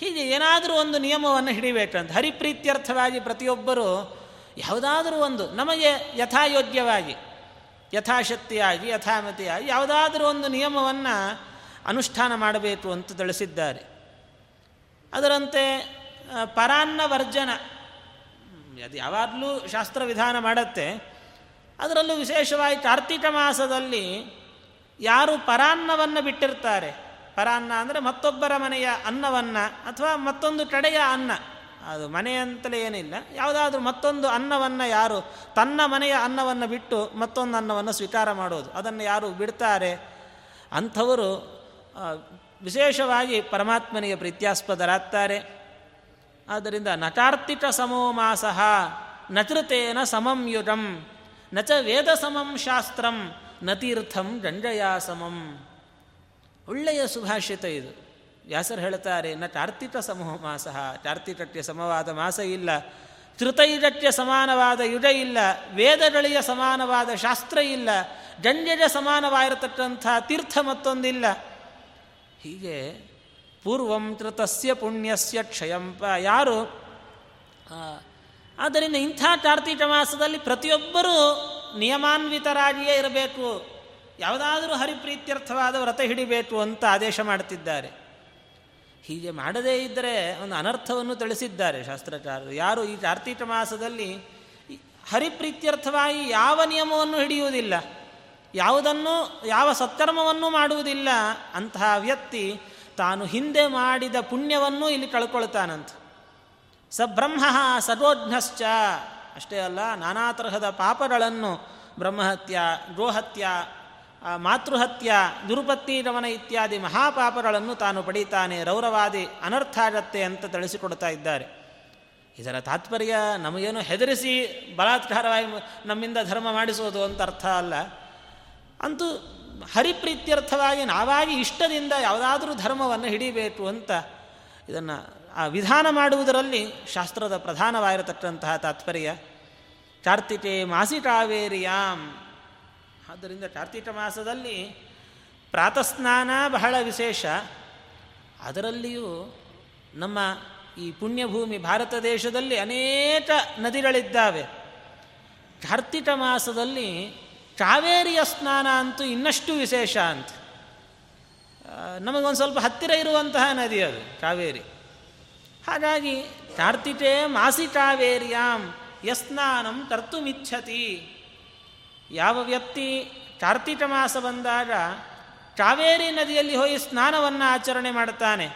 ಹೀಗೆ ಏನಾದರೂ ಒಂದು ನಿಯಮವನ್ನು ಹಿಡಿಬೇಕಂತ. ಹರಿಪ್ರೀತ್ಯರ್ಥವಾಗಿ ಪ್ರತಿಯೊಬ್ಬರು ಯಾವುದಾದ್ರೂ ಒಂದು ನಮಗೆ ಯಥಾಯೋಗ್ಯವಾಗಿ ಯಥಾಶಕ್ತಿಯಾಗಿ ಯಥಾಮತಿಯಾಗಿ ಯಾವುದಾದ್ರೂ ಒಂದು ನಿಯಮವನ್ನು ಅನುಷ್ಠಾನ ಮಾಡಬೇಕು ಅಂತ ತಿಳಿಸಿದ್ದಾರೆ. ಅದರಂತೆ ಪರಾನ್ನ ವರ್ಜನ ಅದು ಯಾವಾಗಲೂ ಶಾಸ್ತ್ರ ವಿಧಾನ ಮಾಡುತ್ತೆ. ಅದರಲ್ಲೂ ವಿಶೇಷವಾಗಿ ಕಾರ್ತಿಕ ಮಾಸದಲ್ಲಿ ಯಾರು ಪರಾನ್ನವನ್ನು ಬಿಟ್ಟಿರ್ತಾರೆ, ಪರಾನ್ನ ಅಂದರೆ ಮತ್ತೊಬ್ಬರ ಮನೆಯ ಅನ್ನವನ್ನು ಅಥವಾ ಮತ್ತೊಂದು ಕಡೆಯ ಅನ್ನ. ಅದು ಮನೆ ಅಂತಲೇ ಏನಿಲ್ಲ. ಯಾವುದಾದ್ರೂ ಮತ್ತೊಂದು ಅನ್ನವನ್ನು ಯಾರು ತನ್ನ ಮನೆಯ ಅನ್ನವನ್ನು ಬಿಟ್ಟು ಮತ್ತೊಂದು ಅನ್ನವನ್ನು ಸ್ವೀಕಾರ ಮಾಡೋದು. ಅದನ್ನು ಯಾರು ಬಿಡ್ತಾರೆ? ಅಂಥವರು ವಿಶೇಷವಾಗಿ ಪರಮಾತ್ಮನಿಗೆ ಪ್ರೀತ್ಯಾಸ್ಪದರಾಗ್ತಾರೆ. ಆದ್ದರಿಂದ ನಕಾರ್ತಿಕ ಸಮೋ ನಚೃತೇನ ನತೃತೇನ ಸಮಂ ಯುಗಂ, ನಚ ವೇದ ಸಮಂ ಶಾಸ್ತ್ರಂ ನತೀರ್ಥಂ ಗಂಜಯಾ ಸಮಂ ಒಳ್ಳೆಯ ಸುಭಾಷಿತ ಇದು. ವ್ಯಾಸರು ಹೇಳ್ತಾರೆ, ನ ಟಾರ್ತಿಟ ಸಮೂಹ ಮಾಸ ಕಾರ್ತಿಕಕ್ಕೆ ಸಮವಾದ ಮಾಸ ಇಲ್ಲ. ತ್ರಿತೈಜಕ್ಕೆ ಸಮಾನವಾದ ಯುಗ ಇಲ್ಲ. ವೇದಗಳಿಯ ಸಮಾನವಾದ ಶಾಸ್ತ್ರ ಇಲ್ಲ. ಜಂಜಜ ಸಮಾನವಾಗಿರತಕ್ಕಂಥ ತೀರ್ಥ ಮತ್ತೊಂದಿಲ್ಲ. ಹೀಗೆ ಪೂರ್ವಂ ತೃತಸ್ಯ ಪುಣ್ಯಸ್ಯ ಕ್ಷಯಂಪ ಯಾರು? ಆದ್ದರಿಂದ ಇಂಥ ಕಾರ್ತಿಕ ಮಾಸದಲ್ಲಿ ಪ್ರತಿಯೊಬ್ಬರೂ ನಿಯಮಾನ್ವಿತರಾಗಿಯೇ ಇರಬೇಕು. ಯಾವುದಾದರೂ ಹರಿಪ್ರೀತ್ಯರ್ಥವಾದ ವ್ರತ ಹಿಡಿಬೇಕು ಅಂತ ಆದೇಶ ಮಾಡುತ್ತಿದ್ದಾರೆ ಹೀಗೆ ಮಾಡದೇ ಇದ್ದರೆ ಒಂದು ಅನರ್ಥವನ್ನು ತಿಳಿಸಿದ್ದಾರೆ ಶಾಸ್ತ್ರಕಾರರು. ಯಾರು ಈ ಕಾರ್ತೀಕ ಮಾಸದಲ್ಲಿ ಹರಿಪ್ರೀತ್ಯರ್ಥವಾಗಿ ಯಾವ ನಿಯಮವನ್ನು ಹಿಡಿಯುವುದಿಲ್ಲ, ಯಾವುದನ್ನು, ಯಾವ ಸತ್ಕರ್ಮವನ್ನು ಮಾಡುವುದಿಲ್ಲ, ಅಂತಹ ವ್ಯಕ್ತಿ ತಾನು ಹಿಂದೆ ಮಾಡಿದ ಪುಣ್ಯವನ್ನು ಇಲ್ಲಿ ಕಳ್ಕೊಳ್ತಾನಂತ. ಸ ಬ್ರಹ್ಮ ಸದೋಜ್ಞಶ್ಚ ಅಷ್ಟೇ ಅಲ್ಲ, ನಾನಾ ತರಹದ ಪಾಪಗಳನ್ನು ಬ್ರಹ್ಮಹತ್ಯ ಗೋಹತ್ಯ ಮಾತೃಹತ್ಯ ದುರುಪತ್ತಿ ಇತ್ಯಾದಿ ಮಹಾಪಾಪಗಳನ್ನು ತಾನು ಪಡೀತಾನೆ, ರೌರವಾದಿ, ಅನರ್ಥಾಗತ್ತೆ ಅಂತ ತಿಳಿಸಿಕೊಡ್ತಾ ಇದ್ದಾರೆ. ಇದರ ತಾತ್ಪರ್ಯ ನಮಗೇನು ಹೆದರಿಸಿ ಬಲಾತ್ಕಾರವಾಗಿ ನಮ್ಮಿಂದ ಧರ್ಮ ಮಾಡಿಸೋದು ಅಂತ ಅರ್ಥ ಅಲ್ಲ. ಅಂತೂ ಹರಿಪ್ರೀತ್ಯರ್ಥವಾಗಿ ನಾವಾಗಿ ಇಷ್ಟದಿಂದ ಯಾವುದಾದ್ರೂ ಧರ್ಮವನ್ನು ಹಿಡಿಬೇಕು ಅಂತ ಇದನ್ನು ಆ ವಿಧಾನ ಮಾಡುವುದರಲ್ಲಿ ಶಾಸ್ತ್ರದ ಪ್ರಧಾನವಾಗಿರತಕ್ಕಂತಹ ತಾತ್ಪರ್ಯ. ಕಾರ್ತಿಕೆ ಮಾಸಿಕಾವೇರಿಯಾಂ ಆದ್ದರಿಂದ ಕಾರ್ತೀಕ ಮಾಸದಲ್ಲಿ ಪ್ರಾತಸ್ನಾನ ಬಹಳ ವಿಶೇಷ. ಅದರಲ್ಲಿಯೂ ನಮ್ಮ ಈ ಪುಣ್ಯಭೂಮಿ ಭಾರತ ದೇಶದಲ್ಲಿ ಅನೇಕ ನದಿಗಳಿದ್ದಾವೆ. ಕಾರ್ತಿಕ ಮಾಸದಲ್ಲಿ ಕಾವೇರಿಯ ಸ್ನಾನ ಅಂತೂ ಇನ್ನಷ್ಟು ವಿಶೇಷ ಅಂತ. ನಮಗೊಂದು ಸ್ವಲ್ಪ ಹತ್ತಿರ ಇರುವಂತಹ ನದಿ ಅದು, ಕಾವೇರಿ. ಹಾಗಾಗಿ ಕಾರ್ತಿಕೆ ಮಾಸಿ ಕಾವೇರಿಯಾಂ ಯಸ್ನಾನಂ ಕರ್ತುಮಿಚ್ಛತಿ. ಯಾವ ವ್ಯಕ್ತಿ ಕಾರ್ತಿಕ ಮಾಸ ಬಂದಾಗ ಕಾವೇರಿ ನದಿಯಲ್ಲಿ ಹೋಗಿ ಸ್ನಾನವನ್ನು ಆಚರಣೆ ಮಾಡುತ್ತಾನೆ,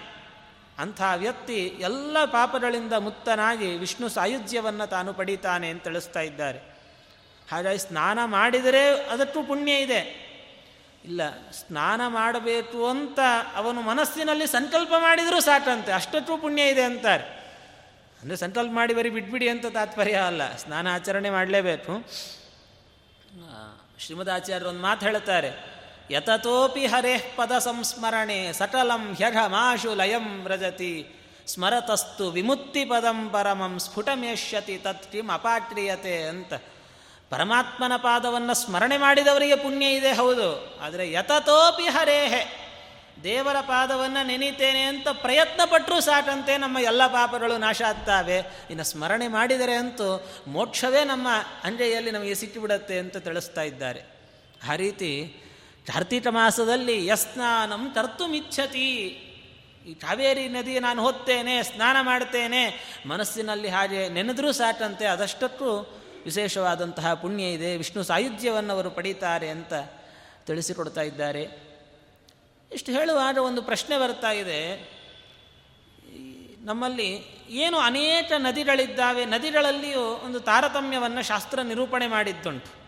ಅಂಥ ವ್ಯಕ್ತಿ ಎಲ್ಲ ಪಾಪಗಳಿಂದ ಮುಕ್ತನಾಗಿ ವಿಷ್ಣು ಸಾಯುಜ್ಯವನ್ನು ತಾನು ಪಡೀತಾನೆ ಅಂತ ತಿಳಿಸ್ತಾ ಇದ್ದಾರೆ. ಹಾಗಾಗಿ ಸ್ನಾನ ಮಾಡಿದರೆ ಅದಕ್ಕೂ ಪುಣ್ಯ ಇದೆ. ಇಲ್ಲ, ಸ್ನಾನ ಮಾಡಬೇಕು ಅಂತ ಅವನು ಮನಸ್ಸಿನಲ್ಲಿ ಸಂಕಲ್ಪ ಮಾಡಿದರೂ ಸಾಕಂತೆ, ಅಷ್ಟಕ್ಕೂ ಪುಣ್ಯ ಇದೆ ಅಂತಾರೆ. ಅಂದರೆ ಸಂಕಲ್ಪ ಮಾಡಿ ಬರೀ ಬಿಟ್ಬಿಡಿ ಅಂತ ತಾತ್ಪರ್ಯ ಅಲ್ಲ, ಸ್ನಾನ ಆಚರಣೆ ಮಾಡಲೇಬೇಕು. ಶ್ರೀಮದಾಚಾರ್ಯರು ಒಂದು ಮಾತು ಹೇಳುತ್ತಾರೆ. ಯತತೋಪಿ ಹರೇ ಪದ ಸಂಸ್ಮರಣೆ ಸಟಲಂ ಮಾಶು ಲಯಂ ವ್ರಜತಿ. ಸ್ಮರತಸ್ತು ವಿಮುಕ್ತಿ ಪದಂ ಪರಮಂ ಸ್ಫುಟಮೇಷ್ಯತಿ ತತ್ ಕಿಂ ಅಪಾಕ್ರಿಯತೆ ಅಂತ. ಪರಮಾತ್ಮನ ಪಾದವನ್ನು ಸ್ಮರಣೆ ಮಾಡಿದವರಿಗೆ ಪುಣ್ಯ ಇದೆ, ಹೌದು. ಆದರೆ ಯತತೋಪಿ ಹರೇಹೆ ದೇವರ ಪಾದವನ್ನು ನೆನೀತೇನೆ ಅಂತ ಪ್ರಯತ್ನ ಪಟ್ಟರೂ ಸಾಕಂತೆ ನಮ್ಮ ಎಲ್ಲ ಪಾಪಗಳು ನಾಶ ಆಗ್ತಾವೆ. ಇನ್ನು ಸ್ಮರಣೆ ಮಾಡಿದರೆ ಅಂತೂ ಮೋಕ್ಷವೇ ನಮ್ಮ ಅಂಜೆಯಲ್ಲಿ ನಮಗೆ ಸಿಕ್ಕಿಬಿಡತ್ತೆ ಅಂತ ತಿಳಿಸ್ತಾ ಇದ್ದಾರೆ. ಆ ರೀತಿ ಕಾರ್ತೀಕ ಮಾಸದಲ್ಲಿ ಯಸ್ನಾನಂ ಕರ್ತುಮಿಚ್ಛತಿ ಈ ಕಾವೇರಿ ನದಿ ನಾನು ಹೋಗ್ತೇನೆ, ಸ್ನಾನ ಮಾಡ್ತೇನೆ, ಮನಸ್ಸಿನಲ್ಲಿ ಹಾಗೆ ನೆನೆದರೂ ಸಾಕಂತೆ. ಅದಷ್ಟಕ್ಕೂ ವಿಶೇಷವಾದಂತಹ ಪುಣ್ಯ ಇದೆ. ವಿಷ್ಣು ಸಾಯುಜ್ಯವನ್ನು ಅವರು ಪಡೀತಾರೆ ಅಂತ ತಿಳಿಸಿಕೊಡ್ತಾ ಇದ್ದಾರೆ. ಇಷ್ಟು ಹೇಳುವಾಗ ಒಂದು ಪ್ರಶ್ನೆ ಬರ್ತಾ ಇದೆ. ನಮ್ಮಲ್ಲಿ ಏನು ಅನೇಕ ನದಿಗಳಿದ್ದಾವೆ, ನದಿಗಳಲ್ಲಿಯೂ ಒಂದು ತಾರತಮ್ಯವನ್ನು ಶಾಸ್ತ್ರ ನಿರೂಪಣೆ ಮಾಡಿದ್ದುಂಟು.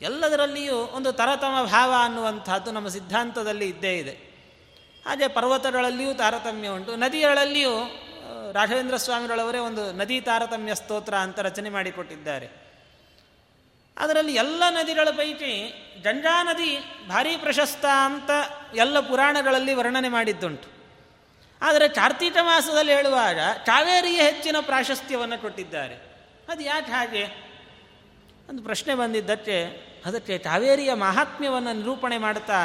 ಎಲ್ಲದರಲ್ಲಿಯೂ ಒಂದು ತರತಮ ಭಾವ ಅನ್ನುವಂಥದ್ದು ನಮ್ಮ ಸಿದ್ಧಾಂತದಲ್ಲಿ ಇದ್ದೇ ಇದೆ. ಹಾಗೆ ಪರ್ವತಗಳಲ್ಲಿಯೂ ತಾರತಮ್ಯ ಉಂಟು, ನದಿಗಳಲ್ಲಿಯೂ ರಾಘವೇಂದ್ರ ಸ್ವಾಮಿಗಳವರೇ ಒಂದು ನದಿ ತಾರತಮ್ಯ ಸ್ತೋತ್ರ ಅಂತ ರಚನೆ ಮಾಡಿಕೊಟ್ಟಿದ್ದಾರೆ. ಅದರಲ್ಲಿ ಎಲ್ಲ ನದಿಗಳ ಪೈಕಿ ಗಂಗಾ ನದಿ ಭಾರಿ ಪ್ರಶಸ್ತ ಅಂತ ಎಲ್ಲ ಪುರಾಣಗಳಲ್ಲಿ ವರ್ಣನೆ ಮಾಡಿದ್ದುಂಟು. ಆದರೆ ಕಾರ್ತೀಕ ಮಾಸದಲ್ಲಿ ಹೇಳುವಾಗ ಕಾವೇರಿಯ ಹೆಚ್ಚಿನ ಪ್ರಾಶಸ್ತ್ಯವನ್ನು ಕೊಟ್ಟಿದ್ದಾರೆ. ಅದು ಯಾಕೆ ಹಾಗೆ? ಒಂದು ಪ್ರಶ್ನೆ ಬಂದಿದ್ದಕ್ಕೆ ಅದಕ್ಕೆ ಕಾವೇರಿಯ ಮಹಾತ್ಮ್ಯವನ್ನು ನಿರೂಪಣೆ ಮಾಡ್ತಾ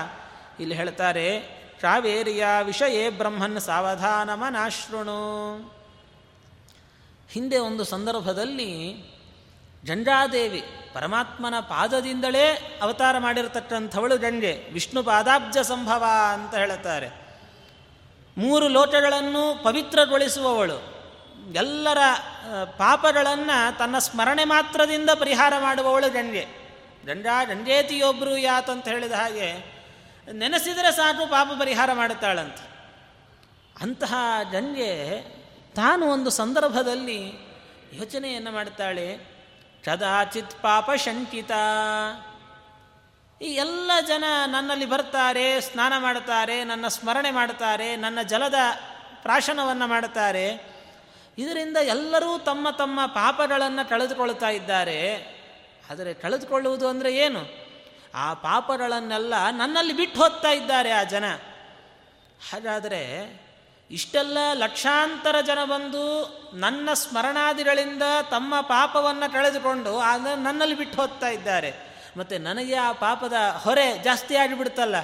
ಇಲ್ಲಿ ಹೇಳ್ತಾರೆ, ಕಾವೇರಿಯ ವಿಷಯೇ ಬ್ರಹ್ಮನ್ ಸಾವಧಾನಮನಾಶೃಣು ಹಿಂದೆ ಒಂದು ಸಂದರ್ಭದಲ್ಲಿ ಜಂಜಾದೇವಿ ಪರಮಾತ್ಮನ ಪಾದದಿಂದಲೇ ಅವತಾರ ಮಾಡಿರತಕ್ಕಂಥವಳು ಗಂಗೆ. ವಿಷ್ಣು ಪಾದಾಬ್ಜ ಸಂಭವ ಅಂತ ಹೇಳುತ್ತಾರೆ ಮೂರು ಲೋಟಗಳನ್ನು ಪವಿತ್ರಗೊಳಿಸುವವಳು. ಎಲ್ಲರ ಪಾಪಗಳನ್ನು ತನ್ನ ಸ್ಮರಣೆ ಮಾತ್ರದಿಂದ ಪರಿಹಾರ ಮಾಡುವವಳು ಗಂಗೆ. ಗಂಜಾ ಗಂಜೇತಿಯೊಬ್ಬರು ಯಾತಂತ ಹೇಳಿದ ಹಾಗೆ ನೆನೆಸಿದರೆ ಸಾಕು ಪಾಪ ಪರಿಹಾರ ಮಾಡುತ್ತಾಳಂತೆ. ಅಂತಹ ಗಂಗೆ ತಾನು ಒಂದು ಸಂದರ್ಭದಲ್ಲಿ ಯೋಚನೆಯನ್ನು ಮಾಡ್ತಾಳೆ. ಕದಾಚಿತ್ ಪಾಪ ಶಂಕಿತ. ಈ ಎಲ್ಲ ಜನ ನನ್ನಲ್ಲಿ ಬರ್ತಾರೆ, ಸ್ನಾನ ಮಾಡ್ತಾರೆ ನನ್ನ ಸ್ಮರಣೆ ಮಾಡ್ತಾರೆ ನನ್ನ ಜಲದ ಪ್ರಾಶನವನ್ನು ಮಾಡ್ತಾರೆ ಇದರಿಂದ ಎಲ್ಲರೂ ತಮ್ಮ ತಮ್ಮ ಪಾಪಗಳನ್ನು ಕಳೆದುಕೊಳ್ತಾ ಇದ್ದಾರೆ. ಆದರೆ ಕಳೆದುಕೊಳ್ಳುವುದು ಅಂದರೆ ಏನು? ಆ ಪಾಪಗಳನ್ನೆಲ್ಲ ನನ್ನಲ್ಲಿ ಬಿಟ್ಟು ಹೋಗ್ತಾ ಇದ್ದಾರೆ ಆ ಜನ. ಹಾಗಾದರೆ ಇಷ್ಟೆಲ್ಲ ಲಕ್ಷಾಂತರ ಜನ ಬಂದು ನನ್ನ ಸ್ಮರಣಾದಿಗಳಿಂದ ತಮ್ಮ ಪಾಪವನ್ನು ಕಳೆದುಕೊಂಡು ಆಗ ನನ್ನಲ್ಲಿ ಬಿಟ್ಟು ಹೋಗ್ತಾ ಇದ್ದಾರೆ. ಮತ್ತು ನನಗೆ ಆ ಪಾಪದ ಹೊರೆ ಜಾಸ್ತಿ ಆಗಿಬಿಡ್ತಲ್ಲ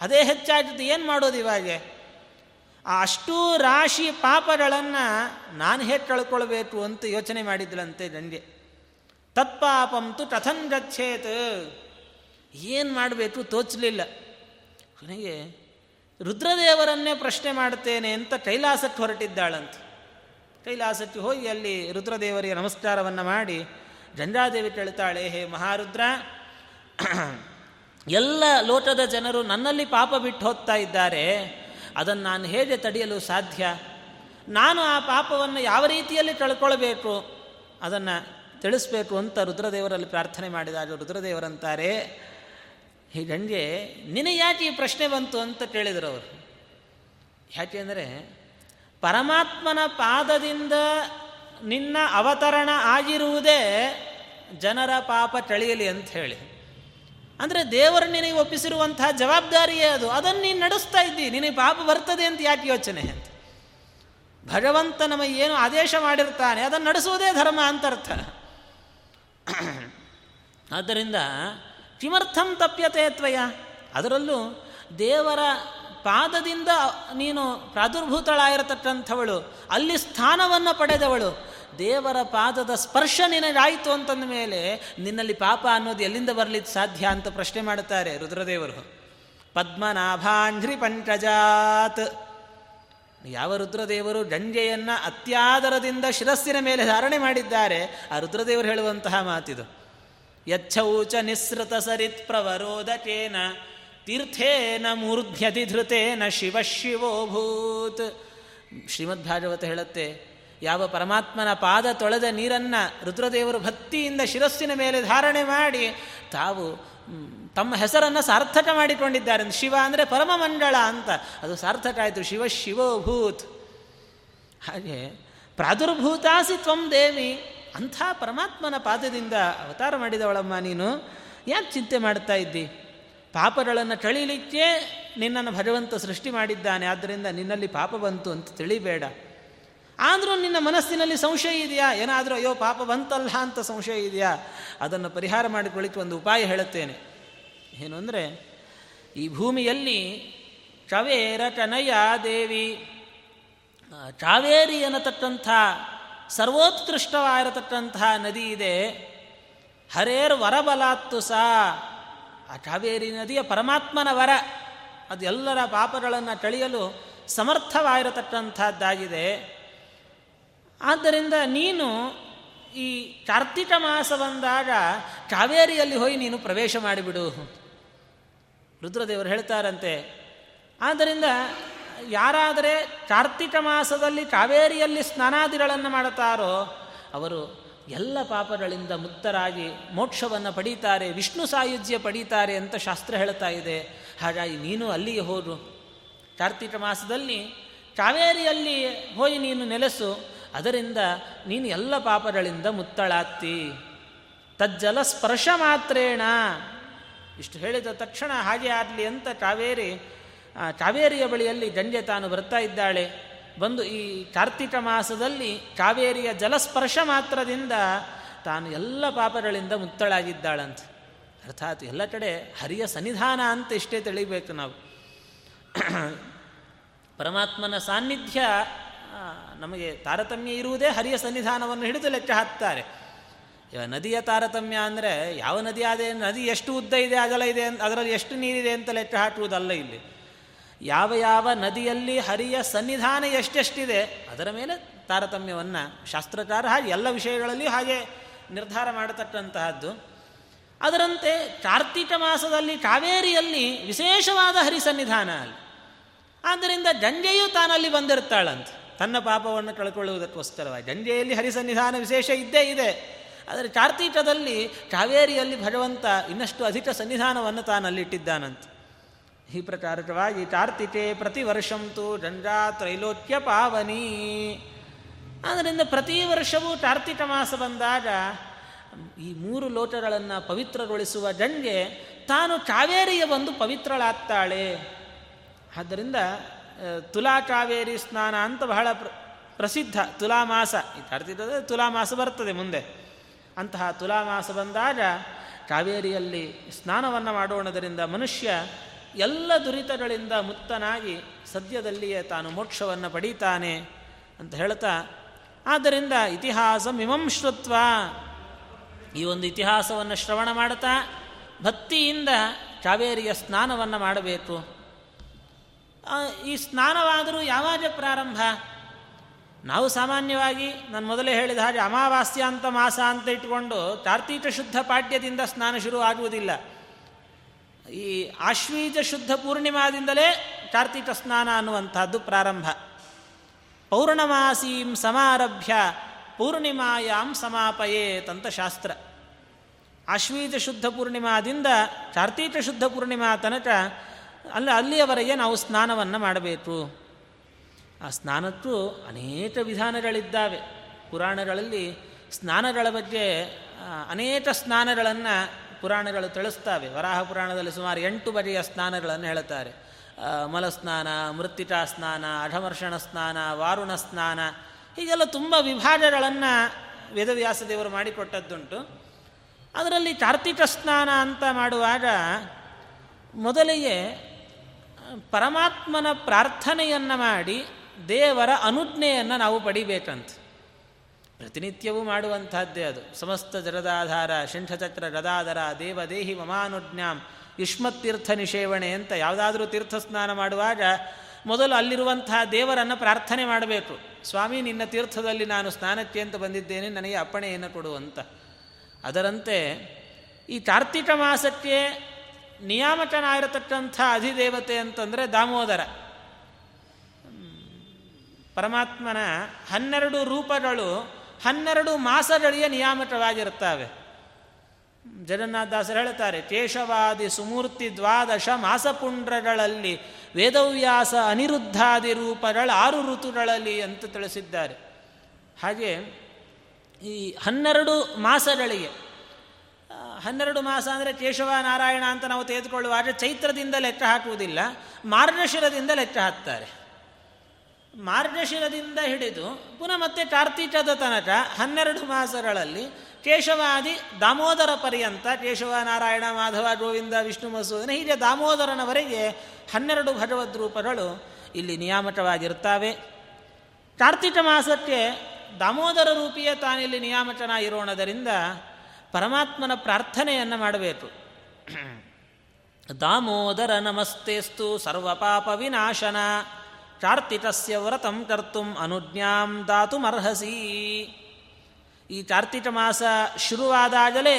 ಅದೇ ಹೆಚ್ಚಾಗಿದ್ದು ಏನು ಮಾಡೋದು ಇವಾಗೆ? ಆ ಅಷ್ಟೂ ರಾಶಿ ಪಾಪಗಳನ್ನು ನಾನು ಹೇಗೆ ಕಳ್ಕೊಳ್ಬೇಕು ಅಂತ ಯೋಚನೆ ಮಾಡಿದ್ಳಂತೆ ನನಗೆ ತತ್ಪಾಪಂತು ಕಥನ್ ಗಚ್ಚೇತ್ ಏನು ಮಾಡಬೇಕು ತೋಚಲಿಲ್ಲ. ಕೊನೆಗೆ ರುದ್ರದೇವರನ್ನೇ ಪ್ರಶ್ನೆ ಮಾಡುತ್ತೇನೆ ಅಂತ ಕೈಲಾಸಕ್ಕೆ ಹೊರಟಿದ್ದಾಳಂತ. ಕೈಲಾಸಕ್ಕೆ ಹೋಗಿ ಅಲ್ಲಿ ರುದ್ರದೇವರಿಗೆ ನಮಸ್ಕಾರವನ್ನು ಮಾಡಿ ಗಂಗಾದೇವಿ ಕೇಳ್ತಾಳೆ, ಹೇ ಮಹಾರುದ್ರ, ಎಲ್ಲ ಲೋಟದ ಜನರು ನನ್ನಲ್ಲಿ ಪಾಪ ಬಿಟ್ಟು ಹೋಗ್ತಾ ಇದ್ದಾರೆ. ಅದನ್ನು ನಾನು ಹೇಗೆ ತಡೆಯಲು ಸಾಧ್ಯ? ನಾನು ಆ ಪಾಪವನ್ನು ಯಾವ ರೀತಿಯಲ್ಲಿ ಕಳ್ಕೊಳ್ಬೇಕು? ಅದನ್ನು ತಿಳಿಸ್ಬೇಕು ಅಂತ ರುದ್ರದೇವರಲ್ಲಿ ಪ್ರಾರ್ಥನೆ ಮಾಡಿದಾಗ ರುದ್ರದೇವರಂತಾರೆ ಹೀಗಂಗೆ ನಿನಗೆ ಯಾಕೆ ಈ ಪ್ರಶ್ನೆ ಬಂತು ಅಂತ ಕೇಳಿದರು ಅವರು. ಯಾಕೆ ಅಂದರೆ, ಪರಮಾತ್ಮನ ಪಾದದಿಂದ ನಿನ್ನ ಅವತರಣ ಆಗಿರುವುದೇ ಜನರ ಪಾಪ ತಳಿಯಲಿ ಅಂತ ಹೇಳಿ. ಅಂದರೆ ದೇವರು ನಿನಗೆ ಒಪ್ಪಿಸಿರುವಂತಹ ಜವಾಬ್ದಾರಿಯೇ ಅದು. ಅದನ್ನು ನೀನು ನಡೆಸ್ತಾ ಇದ್ದಿ, ನಿನಗೆ ಪಾಪ ಬರ್ತದೆ ಅಂತ ಯಾಕೆ ಯೋಚನೆ ಅಂತ. ಭಗವಂತ ನಮಗೆ ಏನು ಆದೇಶ ಮಾಡಿರ್ತಾನೆ, ಅದನ್ನು ನಡೆಸುವುದೇ ಧರ್ಮ ಅಂತ ಅರ್ಥ. ಆದ್ದರಿಂದ ಕಿಮರ್ಥಂ ತಪ್ಯತೆ ತ್ವಯ. ಅದರಲ್ಲೂ ದೇವರ ಪಾದದಿಂದ ನೀನು ಪ್ರಾದುರ್ಭೂತಳಾಗಿರತಕ್ಕಂಥವಳು, ಅಲ್ಲಿ ಸ್ಥಾನವನ್ನು ಪಡೆದವಳು. ದೇವರ ಪಾದದ ಸ್ಪರ್ಶ ನಿನಗಾಯಿತು ಅಂತಂದ ಮೇಲೆ ನಿನ್ನಲ್ಲಿ ಪಾಪ ಅನ್ನೋದು ಎಲ್ಲಿಂದ ಬರಲಿಕ್ಕೆ ಸಾಧ್ಯ ಅಂತ ಪ್ರಶ್ನೆ ಮಾಡುತ್ತಾರೆ ರುದ್ರದೇವರು. ಪದ್ಮನಾಭಾಂಧ್ರಿ ಪಂಕಜಾತ್ ಯಾವ ರುದ್ರದೇವರು ಗಂಜೆಯನ್ನು ಅತ್ಯಾದರದಿಂದ ಶಿರಸ್ಸಿನ ಮೇಲೆ ಧಾರಣೆ ಮಾಡಿದ್ದಾರೆ, ಆ ರುದ್ರದೇವರು ಹೇಳುವಂತಹ ಮಾತಿದು. ಯಚ್ಛೌಚ ನಿಸೃತ ಸರಿತ್ ಪ್ರವರೋದಕೇನ, ತೀರ್ಥೇನ ಮೂರ್ಧ್ಯತಿಧೃತೇನ ಶಿವ ಶಿವೋಭೂತ್. ಶ್ರೀಮದ್ ಭಾಗವತ ಹೇಳುತ್ತೆ, ಯಾವ ಪರಮಾತ್ಮನ ಪಾದ ತೊಳೆದ ನೀರನ್ನು ರುದ್ರದೇವರು ಭಕ್ತಿಯಿಂದ ಶಿರಸ್ಸಿನ ಮೇಲೆ ಧಾರಣೆ ಮಾಡಿ ತಾವು ತಮ್ಮ ಹೆಸರನ್ನು ಸಾರ್ಥಕ ಮಾಡಿಕೊಂಡಿದ್ದಾರೆ. ಶಿವ ಅಂದರೆ ಪರಮಮಂಡಳ ಅಂತ. ಅದು ಸಾರ್ಥಕ ಆಯಿತು. ಶಿವ ಶಿವೋಭೂತ್. ಹಾಗೆ ಪ್ರಾದುರ್ಭೂತಾಸಿ ತ್ವಂ ದೇವಿ. ಅಂಥ ಪರಮಾತ್ಮನ ಪಾದದಿಂದ ಅವತಾರ ಮಾಡಿದವಳಮ್ಮ ನೀನು. ಯಾಕೆ ಚಿಂತೆ ಮಾಡ್ತಾ ಇದ್ದಿ? ಪಾಪಗಳನ್ನು ಕಳೀಲಿಕ್ಕೆ ನಿನ್ನನ್ನು ಭಗವಂತ ಸೃಷ್ಟಿ ಮಾಡಿದ್ದಾನೆ ಆದ್ದರಿಂದ ನಿನ್ನಲ್ಲಿ ಪಾಪ ಬಂತು ಅಂತ ತಿಳಿಬೇಡ. ಆದರೂ ನಿನ್ನ ಮನಸ್ಸಿನಲ್ಲಿ ಸಂಶಯ ಇದೆಯಾ? ಏನಾದರೂ ಅಯ್ಯೋ, ಪಾಪ ಬಂತಲ್ಲ ಅಂತ ಸಂಶಯ ಇದೆಯಾ? ಅದನ್ನು ಪರಿಹಾರ ಮಾಡಿಕೊಳ್ಳಿಕ್ಕೆ ಒಂದು ಉಪಾಯ ಹೇಳುತ್ತೇನೆ. ಏನು ಅಂದರೆ, ಈ ಭೂಮಿಯಲ್ಲಿ ಕವೇರ ಟನಯ ದೇವಿ ಕಾವೇರಿ ಅನ್ನತಕ್ಕಂಥ ಸರ್ವೋತ್ಕೃಷ್ಟವಾಗಿರತಕ್ಕಂತಹ ನದಿ ಇದೆ. ಹರೇರ್ ವರಬಲಾತ್ತು ಸಾ, ಆ ಕಾವೇರಿ ನದಿಯ ಪರಮಾತ್ಮನ ವರ. ಅದು ಎಲ್ಲರ ಪಾಪಗಳನ್ನು ಕಳೆಯಲು ಸಮರ್ಥವಾಗಿರತಕ್ಕಂಥದ್ದಾಗಿದೆ. ಆದ್ದರಿಂದ ನೀನು ಈ ಕಾರ್ತಿಕ ಮಾಸ ಬಂದಾಗ ಕಾವೇರಿಯಲ್ಲಿ ಹೋಗಿ ನೀನು ಪ್ರವೇಶ ಮಾಡಿಬಿಡು. ರುದ್ರದೇವರು ಹೇಳ್ತಾರಂತೆ. ಆದ್ದರಿಂದ ಯಾರಾದರೆ ಕಾರ್ತಿಕ ಮಾಸದಲ್ಲಿ ಕಾವೇರಿಯಲ್ಲಿ ಸ್ನಾನಾದಿಗಳನ್ನು ಮಾಡುತ್ತಾರೋ, ಅವರು ಎಲ್ಲ ಪಾಪಗಳಿಂದ ಮುಕ್ತರಾಗಿ ಮೋಕ್ಷವನ್ನು ಪಡೀತಾರೆ, ವಿಷ್ಣು ಸಾಯುಜ್ಯ ಪಡೀತಾರೆ ಅಂತ ಶಾಸ್ತ್ರ ಹೇಳ್ತಾ ಇದೆ. ಹಾಗಾಗಿ ನೀನು ಅಲ್ಲಿಗೆ ಹೋದು ಕಾರ್ತಿಕ ಮಾಸದಲ್ಲಿ ಕಾವೇರಿಯಲ್ಲಿ ಹೋಗಿ ನೀನು ನೆಲೆಸು. ಅದರಿಂದ ನೀನು ಎಲ್ಲ ಪಾಪಗಳಿಂದ ಮುತ್ತಳಾತ್ತಿ ತಜ್ಜಲ ಸ್ಪರ್ಶ ಮಾತ್ರೇಣ. ಇಷ್ಟು ಹೇಳಿದ ತಕ್ಷಣ ಹಾಗೆ ಆಗಲಿ ಅಂತ ಕಾವೇರಿ ಕಾವೇರಿಯ ಬಳಿಯಲ್ಲಿ ಗಂಗೆ ತಾನು ಬರ್ತಾ ಇದ್ದಾಳೆ. ಬಂದು ಈ ಕಾರ್ತಿಕ ಮಾಸದಲ್ಲಿ ಕಾವೇರಿಯ ಜಲಸ್ಪರ್ಶ ಮಾತ್ರದಿಂದ ತಾನು ಎಲ್ಲ ಪಾಪಗಳಿಂದ ಮುಕ್ತಳಾಗಿದ್ದಾಳಂತ. ಅರ್ಥಾತ್ ಎಲ್ಲ ಕಡೆ ಹರಿಯ ಸನ್ನಿಧಾನ ಅಂತ ಇಷ್ಟೇ ತಿಳಿಬೇಕು ನಾವು. ಪರಮಾತ್ಮನ ಸಾನ್ನಿಧ್ಯ ನಮಗೆ ತಾರತಮ್ಯ ಇರುವುದೇ ಹರಿಯ ಸನ್ನಿಧಾನವನ್ನು ಹಿಡಿದು ಲೆಕ್ಕ ಹಾಕ್ತಾರೆ. ನದಿಯ ತಾರತಮ್ಯ ಅಂದರೆ ಯಾವ ನದಿ ಆದ, ನದಿ ಎಷ್ಟು ಉದ್ದ ಇದೆ, ಅಗಲ ಇದೆ, ಅದರಲ್ಲಿ ಎಷ್ಟು ನೀರಿದೆ ಅಂತ ಲೆಕ್ಕ ಹಾಕುವುದಲ್ಲ ಇಲ್ಲಿ. ಯಾವ ಯಾವ ನದಿಯಲ್ಲಿ ಹರಿಯ ಸನ್ನಿಧಾನ ಎಷ್ಟೆಷ್ಟಿದೆ, ಅದರ ಮೇಲೆ ತಾರತಮ್ಯವನ್ನು ಶಾಸ್ತ್ರಕಾರ ಹಾಗೆ ಎಲ್ಲ ವಿಷಯಗಳಲ್ಲಿ ಹಾಗೆ ನಿರ್ಧಾರ ಮಾಡತಕ್ಕಂತಹದ್ದು. ಅದರಂತೆ ಕಾರ್ತಿಕ ಮಾಸದಲ್ಲಿ ಕಾವೇರಿಯಲ್ಲಿ ವಿಶೇಷವಾದ ಹರಿ ಸನ್ನಿಧಾನ ಅಲ್ಲಿ. ಆದ್ದರಿಂದ ಗಂಜೆಯು ತಾನಲ್ಲಿ ಬಂದಿರ್ತಾಳಂತೆ. ತನ್ನ ಪಾಪವನ್ನು ಕಳ್ಕೊಳ್ಳುವುದಕ್ಕೋಸ್ಕರವಾಗಿ. ಹರಿ ಹರಿಸನ್ನಿಧಾನ ವಿಶೇಷ ಇದ್ದೇ ಇದೆ. ಆದರೆ ಕಾರ್ತೀಕದಲ್ಲಿ ಕಾವೇರಿಯಲ್ಲಿ ಭಗವಂತ ಇನ್ನಷ್ಟು ಅಧಿಕ ಸನ್ನಿಧಾನವನ್ನು ತಾನಲ್ಲಿಟ್ಟಿದ್ದಾನಂತೆ. ಈ ಪ್ರಕಾರಕವಾಗಿ ಕಾರ್ತಿಕೆ ಪ್ರತಿ ವರ್ಷಂತೂ ಗಂಗಾ ತ್ರೈಲೋಕ್ಯ ಪಾವನಿ. ಆದ್ದರಿಂದ ಪ್ರತಿ ವರ್ಷವೂ ಕಾರ್ತಿಕ ಮಾಸ ಬಂದಾಗ ಈ ಮೂರು ಲೋಟಗಳನ್ನು ಪವಿತ್ರಗೊಳಿಸುವ ಗಂಗೆ ತಾನು ಕಾವೇರಿಯ ಬಂದು ಪವಿತ್ರಳಾಗ್ತಾಳೆ. ಆದ್ದರಿಂದ ತುಲಾ ಕಾವೇರಿ ಸ್ನಾನ ಅಂತ ಬಹಳ ಪ್ರ, ಪ್ರಸಿದ್ಧ ತುಲಾಮಾಸ ಈ ಕಾರ್ತಿಕದ ತುಲಾಮಾಸ ಬರ್ತದೆ ಮುಂದೆ. ಅಂತಹ ತುಲಾಮಾಸ ಬಂದಾಗ ಕಾವೇರಿಯಲ್ಲಿ ಸ್ನಾನವನ್ನು ಮಾಡೋಣದರಿಂದ ಮನುಷ್ಯ ಎಲ್ಲ ದುರಿತಗಳಿಂದ ಮುಕ್ತನಾಗಿ ಸದ್ಯದಲ್ಲಿಯೇ ತಾನು ಮೋಕ್ಷವನ್ನು ಪಡೀತಾನೆ ಅಂತ ಹೇಳ್ತಾ, ಆದ್ದರಿಂದ ಇತಿಹಾಸ ಮಿಮಂಶ್ರುತ್ವ ಈ ಒಂದು ಇತಿಹಾಸವನ್ನು ಶ್ರವಣ ಮಾಡ್ತಾ, ಭಕ್ತಿಯಿಂದ ಕಾವೇರಿಯ ಸ್ನಾನವನ್ನು ಮಾಡಬೇಕು. ಈ ಸ್ನಾನವಾದರೂ ಯಾವಾಗ ಪ್ರಾರಂಭ? ನಾವು ಸಾಮಾನ್ಯವಾಗಿ ನಾನು ಮೊದಲೇ ಹೇಳಿದ ಹಾಗೆ ಅಮಾವಾಸ್ಯ ಅಂತ ಮಾಸ ಅಂತ ಇಟ್ಕೊಂಡು ಕಾರ್ತೀಕ ಶುದ್ಧ ಪಾಠ್ಯದಿಂದ ಸ್ನಾನ ಶುರು ಆಗುವುದಿಲ್ಲ. ಈ ಆಶ್ವೀಜ ಶುದ್ಧ ಪೂರ್ಣಿಮಾದಿಂದಲೇ ಕಾರ್ತಿಕ ಸ್ನಾನ ಅನ್ನುವಂಥದ್ದು ಪ್ರಾರಂಭ. ಪೌರ್ಣಮಾಸೀಂ ಸಮಾರಭ್ಯ ಪೂರ್ಣಿಮಾಯಾಂ ಸಮಾಪಯೇತ್ ಅಂತ ಶಾಸ್ತ್ರ. ಆಶ್ವೀಜ ಶುದ್ಧ ಪೂರ್ಣಿಮಾದಿಂದ ಕಾರ್ತೀಕ ಶುದ್ಧ ಪೂರ್ಣಿಮಾ ತನಕ ಅಲ್ಲ, ಅಲ್ಲಿಯವರೆಗೆ ನಾವು ಸ್ನಾನವನ್ನು ಮಾಡಬೇಕು. ಆ ಸ್ನಾನಕ್ಕೂ ಅನೇಕ ವಿಧಾನಗಳಿದ್ದಾವೆ. ಪುರಾಣಗಳಲ್ಲಿ ಸ್ನಾನಗಳ ಬಗ್ಗೆ ಅನೇಕ ಸ್ನಾನಗಳನ್ನು ಪುರಾಣಗಳು ತಿಳಿಸ್ತವೆ. ವರಾಹ ಪುರಾಣದಲ್ಲಿ ಸುಮಾರು ಎಂಟು ಬಗೆಯ ಸ್ನಾನಗಳನ್ನು ಹೇಳುತ್ತಾರೆ. ಮಲಸ್ನಾನ ಮೃತ್ತಿಕಾ ಸ್ನಾನ ಅಢಮರ್ಷಣ ಸ್ನಾನ ವಾರುಣ ಸ್ನಾನ ಹೀಗೆಲ್ಲ ತುಂಬ ವಿಭಾಗಗಳನ್ನು ವೇದವ್ಯಾಸ ದೇವರು ಮಾಡಿಕೊಟ್ಟದ್ದುಂಟು. ಅದರಲ್ಲಿ ಕಾರ್ತಿಕ ಸ್ನಾನ ಅಂತ ಮಾಡುವಾಗ ಮೊದಲಿಗೆ ಪರಮಾತ್ಮನ ಪ್ರಾರ್ಥನೆಯನ್ನು ಮಾಡಿ ದೇವರ ಅನುಜ್ಞೆಯನ್ನು ನಾವು ಪಡಿಬೇಕಂತ. ಪ್ರತಿನಿತ್ಯವೂ ಮಾಡುವಂಥದ್ದೇ ಅದು. ಸಮಸ್ತ ಜರದಾಧಾರ, ಶಿಂಠಚಕ್ರ, ಗದಾಧರ, ದೇವದೇಹಿ ಮಮಾನುಜ್ಞಾಂ, ಯುಷ್ಮತೀರ್ಥ ನಿಷೇವಣೆ ಅಂತ ಯಾವುದಾದ್ರೂ ತೀರ್ಥ ಸ್ನಾನ ಮಾಡುವಾಗ ಮೊದಲು ಅಲ್ಲಿರುವಂತಹ ದೇವರನ್ನು ಪ್ರಾರ್ಥನೆ ಮಾಡಬೇಕು. ಸ್ವಾಮಿ, ನಿನ್ನ ತೀರ್ಥದಲ್ಲಿ ನಾನು ಸ್ನಾನಕ್ಕೆ ಅಂತ ಬಂದಿದ್ದೇನೆ, ನನಗೆ ಅಪ್ಪಣೆಯನ್ನು ಕೊಡುವಂತ ಅದರಂತೆ ಈ ಕಾರ್ತಿಕ ಮಾಸಕ್ಕೆ ನಿಯಾಮಕನಾಗಿರತಕ್ಕಂಥ ಅಧಿದೇವತೆ ಅಂತಂದರೆ ದಾಮೋದರ. ಪರಮಾತ್ಮನ ಹನ್ನೆರಡು ರೂಪಗಳು ಹನ್ನೆರಡು ಮಾಸಗಳಿಗೆ ನಿಯಾಮಕವಾಗಿರುತ್ತವೆ. ಜಗನ್ನಾಥದಾಸರು ಹೇಳ್ತಾರೆ, ಕೇಶವಾದಿ ಸುಮೂರ್ತಿ ದ್ವಾದಶ ಮಾಸಪುಂಡ್ರಗಳಲ್ಲಿ ವೇದವ್ಯಾಸ ಅನಿರುದ್ಧಾದಿ ರೂಪಗಳ ಆರು ಋತುಗಳಲ್ಲಿ ಅಂತ ತಿಳಿಸಿದ್ದಾರೆ. ಹಾಗೆ ಈ ಹನ್ನೆರಡು ಮಾಸಗಳಿಗೆ ಹನ್ನೆರಡು ಮಾಸ ಅಂದರೆ ಕೇಶವ ನಾರಾಯಣ ಅಂತ ನಾವು ತೆಗೆದುಕೊಳ್ಳುವಾಗ ಚೈತ್ರದಿಂದ ಲೆಕ್ಕ ಹಾಕುವುದಿಲ್ಲ, ಮಾರ್ಗಶಿರದಿಂದ ಲೆಕ್ಕ ಹಾಕ್ತಾರೆ. ಮಾರ್ಗಶಿರದಿಂದ ಹಿಡಿದು ಪುನಃ ಮತ್ತೆ ಕಾರ್ತಿಕದ ತನಕ ಹನ್ನೆರಡು ಮಾಸಗಳಲ್ಲಿ ಕೇಶವಾದಿ ದಾಮೋದರ ಪರ್ಯಂತ ಕೇಶವ ನಾರಾಯಣ ಮಾಧವ, ಗೋವಿಂದ, ವಿಷ್ಣು, ಮಸೂದನ, ಹೀಗೆ ದಾಮೋದರನವರೆಗೆ ಹನ್ನೆರಡು ಭಗವದ್ ರೂಪಗಳು ಇಲ್ಲಿ ನಿಯಾಮಕವಾಗಿರ್ತಾವೆ ಕಾರ್ತಿಕ ಮಾಸಕ್ಕೆ ದಾಮೋದರ ರೂಪಿಯ ತಾನಿಲ್ಲಿ ನಿಯಾಮಕನ ಇರೋಣದರಿಂದ ಪರಮಾತ್ಮನ ಪ್ರಾರ್ಥನೆಯನ್ನು ಮಾಡಬೇಕು. ದಾಮೋದರ ನಮಸ್ತೆಸ್ತು ಸರ್ವಪಾಪ ವಿನಾಶನ. ಕಾರ್ತಿಕಸ್ಯ ವ್ರತಂ ಕರ್ತುಂ ಅನುಜ್ಞಾಂ ದಾತುಮರ್ಹಸಿ. ಈ ಕಾರ್ತಿಕ ಮಾಸ ಶುರುವಾದಾಗಲೇ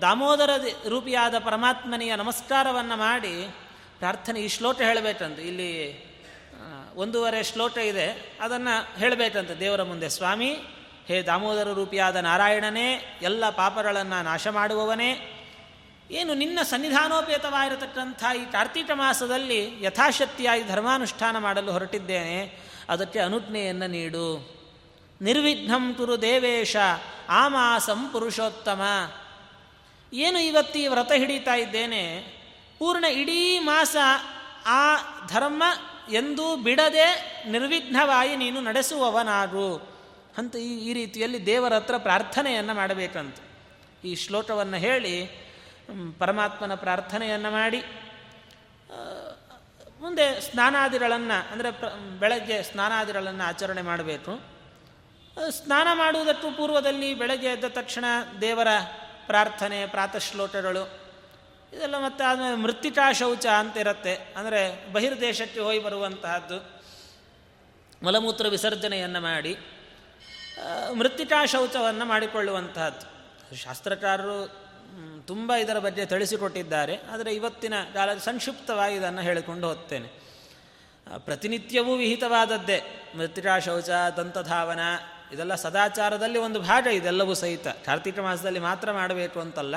ದಾಮೋದರ ರೂಪಿಯಾದ ಪರಮಾತ್ಮನಿಯ ನಮಸ್ಕಾರವನ್ನು ಮಾಡಿ ಪ್ರಾರ್ಥನೆ ಈ ಶ್ಲೋಕ ಹೇಳಬೇಕಂತ. ಇಲ್ಲಿ ಒಂದೂವರೆ ಶ್ಲೋಕ ಇದೆ. ಅದನ್ನು ಹೇಳಬೇಕಂತ ದೇವರ ಮುಂದೆ. ಸ್ವಾಮಿ, ಹೇ ದಾಮೋದರ ರೂಪಿಯಾದ ನಾರಾಯಣನೇ, ಎಲ್ಲ ಪಾಪಗಳನ್ನು ನಾಶ ಮಾಡುವವನೇ ಏನು ನಿನ್ನ ಸನ್ನಿಧಾನೋಪೇತವಾಗಿರತಕ್ಕಂಥ ಈ ಕಾರ್ತಿಕ ಮಾಸದಲ್ಲಿ ಯಥಾಶಕ್ತಿಯಾಗಿ ಧರ್ಮಾನುಷ್ಠಾನ ಮಾಡಲು ಹೊರಟಿದ್ದೇನೆ, ಅದಕ್ಕೆ ಅನುಜ್ಞೆಯನ್ನು ನೀಡು. ನಿರ್ವಿಘ್ನಂ ಕುರು ದೇವೇಶ ಆ ಮಾಸಂ ಪುರುಷೋತ್ತಮ ಏನು ಇವತ್ತು ಈ ವ್ರತ ಹಿಡಿತಾ ಇದ್ದೇನೆ, ಪೂರ್ಣ ಇಡೀ ಮಾಸ ಆ ಧರ್ಮ ಎಂದೂ ಬಿಡದೆ ನಿರ್ವಿಘ್ನವಾಗಿ ನೀನು ನಡೆಸುವವನಾಗು. ಅಂತ ಈ ಈ ರೀತಿಯಲ್ಲಿ ದೇವರ ಹತ್ರ ಪ್ರಾರ್ಥನೆಯನ್ನು ಮಾಡಬೇಕಂತ. ಈ ಶ್ಲೋಕವನ್ನು ಹೇಳಿ ಪರಮಾತ್ಮನ ಪ್ರಾರ್ಥನೆಯನ್ನು ಮಾಡಿ ಮುಂದೆ ಸ್ನಾನಾದಿಗಳನ್ನು, ಅಂದರೆ ಬೆಳಗ್ಗೆ ಸ್ನಾನಾದಿಗಳನ್ನು ಆಚರಣೆ ಮಾಡಬೇಕು. ಸ್ನಾನ ಮಾಡುವುದಕ್ಕೂ ಪೂರ್ವದಲ್ಲಿ ಬೆಳಗ್ಗೆ ಎದ್ದ ತಕ್ಷಣ ದೇವರ ಪ್ರಾರ್ಥನೆ, ಪ್ರಾತಶ್ಲೋಕಗಳು, ಇದೆಲ್ಲ ಮತ್ತೆ ಆದಮೇಲೆ ಮೃತ್ತಿಕಾ ಶೌಚ ಅಂತ ಇರುತ್ತೆ. ಅಂದರೆ ಬಹಿರ್ದೇಶಕ್ಕೆ ಹೋಗಿ ಬರುವಂತಹದ್ದು. ಮಲಮೂತ್ರ ವಿಸರ್ಜನೆಯನ್ನು ಮಾಡಿ ಮೃತ್ತಿಕಾ ಶೌಚವನ್ನು ಮಾಡಿಕೊಳ್ಳುವಂತಹದ್ದು. ಶಾಸ್ತ್ರಕಾರರು ತುಂಬ ಇದರ ಬಗ್ಗೆ ತಿಳಿಸಿಕೊಟ್ಟಿದ್ದಾರೆ, ಆದರೆ ಇವತ್ತಿನ ಕಾಲ ಸಂಕ್ಷಿಪ್ತವಾಗಿ ಇದನ್ನು ಹೇಳಿಕೊಂಡು ಹೋಗ್ತೇನೆ. ಪ್ರತಿನಿತ್ಯವೂ ವಿಹಿತವಾದದ್ದೇ ಮೃತ್ತಿಕಾ ಶೌಚ, ದಂತಧಾವನ, ಇದೆಲ್ಲ ಸದಾಚಾರದಲ್ಲಿ ಒಂದು ಭಾಗ, ಇದೆಲ್ಲವೂ ಸಹಿತ. ಕಾರ್ತಿಕ ಮಾಸದಲ್ಲಿ ಮಾತ್ರ ಮಾಡಬೇಕು ಅಂತಲ್ಲ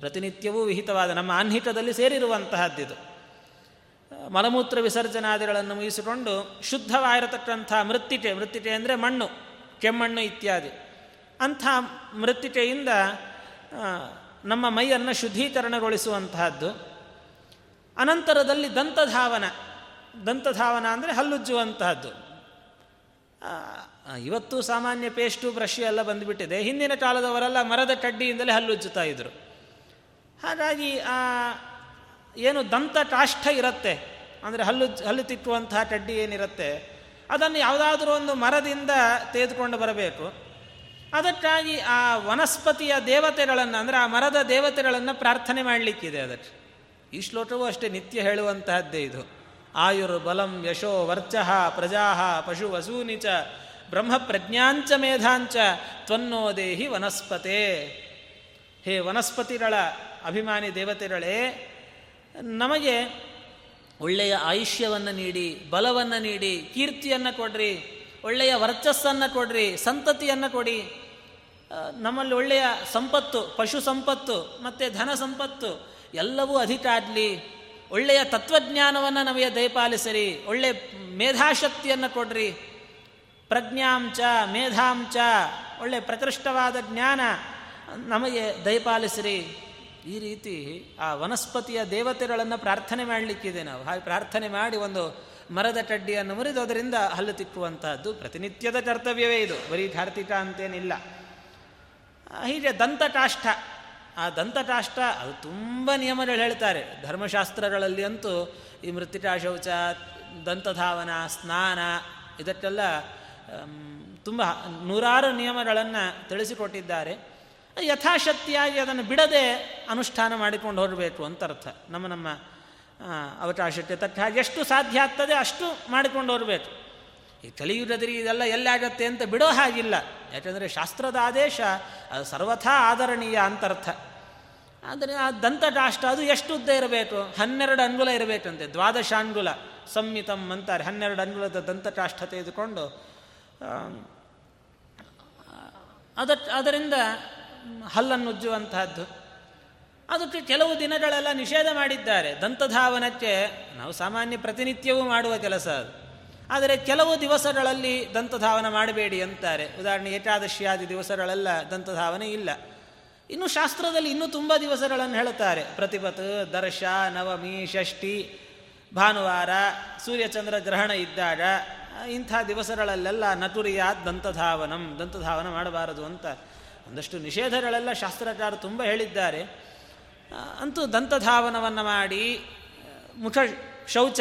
ಪ್ರತಿನಿತ್ಯವೂ ವಿಹಿತವಾದ, ನಮ್ಮ ಆನ್ಹಿತದಲ್ಲಿ ಸೇರಿರುವಂತಹದ್ದಿದು. ಮಲಮೂತ್ರ ವಿಸರ್ಜನಾದಿಗಳನ್ನು ಮುಗಿಸಿಕೊಂಡು ಶುದ್ಧವಾಗಿರತಕ್ಕಂಥ ಮೃತ್ತಿಕೆ ಮೃತ್ತಿಕೆ ಅಂದರೆ ಮಣ್ಣು, ಕೆಮ್ಮಣ್ಣು ಇತ್ಯಾದಿ. ಅಂಥ ಮೃತ್ತಿಕೆಯಿಂದ ನಮ್ಮ ಮೈಯನ್ನು ಶುದ್ಧೀಕರಣಗೊಳಿಸುವಂತಹದ್ದು. ಅನಂತರದಲ್ಲಿ ದಂತಧಾವನ. ದಂತಧಾವನ ಅಂದರೆ ಹಲ್ಲುಜ್ಜುವಂತಹದ್ದು. ಇವತ್ತು ಸಾಮಾನ್ಯ ಪೇಸ್ಟು, ಬ್ರಷ್ ಎಲ್ಲ ಬಂದುಬಿಟ್ಟಿದೆ. ಹಿಂದಿನ ಕಾಲದವರೆಲ್ಲ ಮರದ ಕಡ್ಡಿಯಿಂದಲೇ ಹಲ್ಲುಜ್ಜುತ್ತಾ ಇದ್ದರು ಹಾಗಾಗಿ, ಆ, ಏನು ದಂತ ಕಾಷ್ಠ ಇರುತ್ತೆ. ಅಂದರೆ ಹಲ್ಲು ಹಲ್ಲು ತಿಕ್ಕುವಂತಹ ಕಡ್ಡಿ ಏನಿರುತ್ತೆ. ಅದನ್ನು ಯಾವುದಾದ್ರೂ ಒಂದು ಮರದಿಂದ ತೆಗೆದುಕೊಂಡು ಬರಬೇಕು. ಅದಕ್ಕಾಗಿ ಆ ವನಸ್ಪತಿಯ ದೇವತೆಗಳನ್ನು, ಅಂದರೆ ಆ ಮರದ ದೇವತೆಗಳನ್ನು ಪ್ರಾರ್ಥನೆ ಮಾಡಲಿಕ್ಕಿದೆ ಅದಕ್ಕೆ. ಈ ಶ್ಲೋಕವೂ ಅಷ್ಟೇ ನಿತ್ಯ ಹೇಳುವಂತಹದ್ದೇ ಇದು. ಆಯುರ್ ಬಲಂ ಯಶೋ ವರ್ಚಃ ಪ್ರಜಾಹ ಪಶು ವಸೂನಿಚ ಬ್ರಹ್ಮ ಪ್ರಜ್ಞಾಂಚ ಮೇಧಾಂಚ ತ್ವನ್ನೋ ದೇಹಿ ವನಸ್ಪತೆ. ಹೇ ವನಸ್ಪತಿಗಳ ಅಭಿಮಾನಿ ದೇವತೆಗಳೇ, ನಮಗೆ ಒಳ್ಳೆಯ ಆಯುಷ್ಯವನ್ನು ನೀಡಿ, ಬಲವನ್ನು ನೀಡಿ, ಕೀರ್ತಿಯನ್ನು ಕೊಡ್ರಿ, ಒಳ್ಳೆಯ ವರ್ಚಸ್ಸನ್ನು ಕೊಡ್ರಿ, ಸಂತತಿಯನ್ನು ಕೊಡಿ ನಮ್ಮಲ್ಲಿ ಒಳ್ಳೆಯ ಸಂಪತ್ತು, ಪಶು ಸಂಪತ್ತು, ಮತ್ತು ಧನ ಸಂಪತ್ತು, ಎಲ್ಲವೂ ಅಧಿಕ ಆಗಲಿ. ಒಳ್ಳೆಯ ತತ್ವಜ್ಞಾನವನ್ನು ನಮಗೆ ದಯಪಾಲಿಸಿರಿ. ಒಳ್ಳೆಯ ಮೇಧಾಶಕ್ತಿಯನ್ನು ಕೊಡ್ರಿ. ಪ್ರಜ್ಞಾಂಚ ಮೇಧಾಂಚ ಒಳ್ಳೆಯ ಪ್ರಕೃಷ್ಟವಾದ ಜ್ಞಾನ ನಮಗೆ ದಯಪಾಲಿಸಿರಿ. ಈ ರೀತಿ ಆ ವನಸ್ಪತಿಯ ದೇವತೆಗಳನ್ನು ಪ್ರಾರ್ಥನೆ ಮಾಡಲಿಕ್ಕಿದೆ ನಾವು. ಹಾಗೆ ಪ್ರಾರ್ಥನೆ ಮಾಡಿ ಒಂದು ಮರದ ಕಡ್ಡಿಯನ್ನು ಮುರಿದು ಅದರಿಂದ ಹಲ್ಲು ತಿಕ್ಕುವಂತಹದ್ದು ಪ್ರತಿನಿತ್ಯದ ಕರ್ತವ್ಯವೇ ಇದು. ಬರೀ ಕಾರ್ತಿಕ ಅಂತೇನಿಲ್ಲ. ಹೀಗೆ ದಂತಕಾಷ್ಠ ಆ ದಂತಕಾಷ್ಠ ಅದು ತುಂಬ ನಿಯಮಗಳು ಹೇಳ್ತಾರೆ. ಧರ್ಮಶಾಸ್ತ್ರಗಳಲ್ಲಿ ಅಂತೂ ಈ ಮೃತ್ತಿಕಾ ಶೌಚ ದಂತಧಾವನ, ಸ್ನಾನ ಇದಕ್ಕೆಲ್ಲ ತುಂಬ ನೂರಾರು ನಿಯಮಗಳನ್ನು ತಿಳಿಸಿಕೊಟ್ಟಿದ್ದಾರೆ. ಯಥಾಶಕ್ತಿಯಾಗಿ ಅದನ್ನು ಬಿಡದೆ ಅನುಷ್ಠಾನ ಮಾಡಿಕೊಂಡು ಹೋಗಬೇಕು ಅಂತ ಅರ್ಥ ನಮ್ಮ ನಮ್ಮ ಅವಕಾಶಕ್ಕೆ ತಕ್ಕ ಎಷ್ಟು ಸಾಧ್ಯ ಆಗ್ತದೆ ಅಷ್ಟು ಮಾಡಿಕೊಂಡು ಹೋಗಬೇಕು. ಈ ಕಲಿಯುಗದ್ರಿ ಇದೆಲ್ಲ ಎಲ್ಲಾಗತ್ತೆ ಅಂತ ಬಿಡೋ ಹಾಗಿಲ್ಲ. ಯಾಕಂದರೆ ಶಾಸ್ತ್ರದ ಆದೇಶ, ಅದು ಸರ್ವಥಾ ಆದರಣೀಯ ಅಂತರ್ಥ. ಆದರೆ ಆ ದಂತಟಾಷ್ಟ ಅದು ಎಷ್ಟು ಉದ್ದ ಇರಬೇಕು? ಹನ್ನೆರಡು ಅಂಗುಲ ಇರಬೇಕಂತೆ ದ್ವಾದಶಾಂಗುಲ ಸಂಹಿತಂ ಅಂತಾರೆ. ಹನ್ನೆರಡು ಅಂಗುಲದ ದಂತಟಾಷ್ಟ ತೆಗೆದುಕೊಂಡು ಅದ ಅದರಿಂದ ಹಲ್ಲನ್ನು ಉಜ್ಜುವಂತಹದ್ದು. ಅದಕ್ಕೆ ಕೆಲವು ದಿನಗಳೆಲ್ಲ ನಿಷೇಧ ಮಾಡಿದ್ದಾರೆ. ದಂತಧಾವನಕ್ಕೆ ನಾವು ಸಾಮಾನ್ಯ ಪ್ರತಿನಿತ್ಯವೂ ಮಾಡುವ ಕೆಲಸ ಅದು. ಆದರೆ ಕೆಲವು ದಿವಸಗಳಲ್ಲಿ ದಂತಧಾವನ ಮಾಡಬೇಡಿ ಅಂತಾರೆ. ಉದಾಹರಣೆ, ಏಕಾದಶಿಯಾದಿ ದಿವಸಗಳೆಲ್ಲ, ದಂತಧಾವನೆ ಇಲ್ಲ. ಇನ್ನು ಶಾಸ್ತ್ರದಲ್ಲಿ ಇನ್ನೂ ತುಂಬ ದಿವಸಗಳನ್ನು ಹೇಳುತ್ತಾರೆ. ಪ್ರತಿಪತ್, ದರ್ಶ, ನವಮಿ, ಷಷ್ಠಿ, ಭಾನುವಾರ, ಸೂರ್ಯಚಂದ್ರ ಗ್ರಹಣ ಇದ್ದಾಗ, ಇಂಥ ದಿವಸಗಳಲ್ಲೆಲ್ಲ ನಟುರಿಯಾದ ದಂತಧಾವನಂ, ದಂತಧಾವನ ಮಾಡಬಾರದು ಅಂತ ಒಂದಷ್ಟು ನಿಷೇಧಗಳೆಲ್ಲ ಶಾಸ್ತ್ರಕಾರ ತುಂಬ ಹೇಳಿದ್ದಾರೆ. ಅಂತೂ ದಂತಧಾವನವನ್ನು ಮಾಡಿ ಮುಖ ಶೌಚ,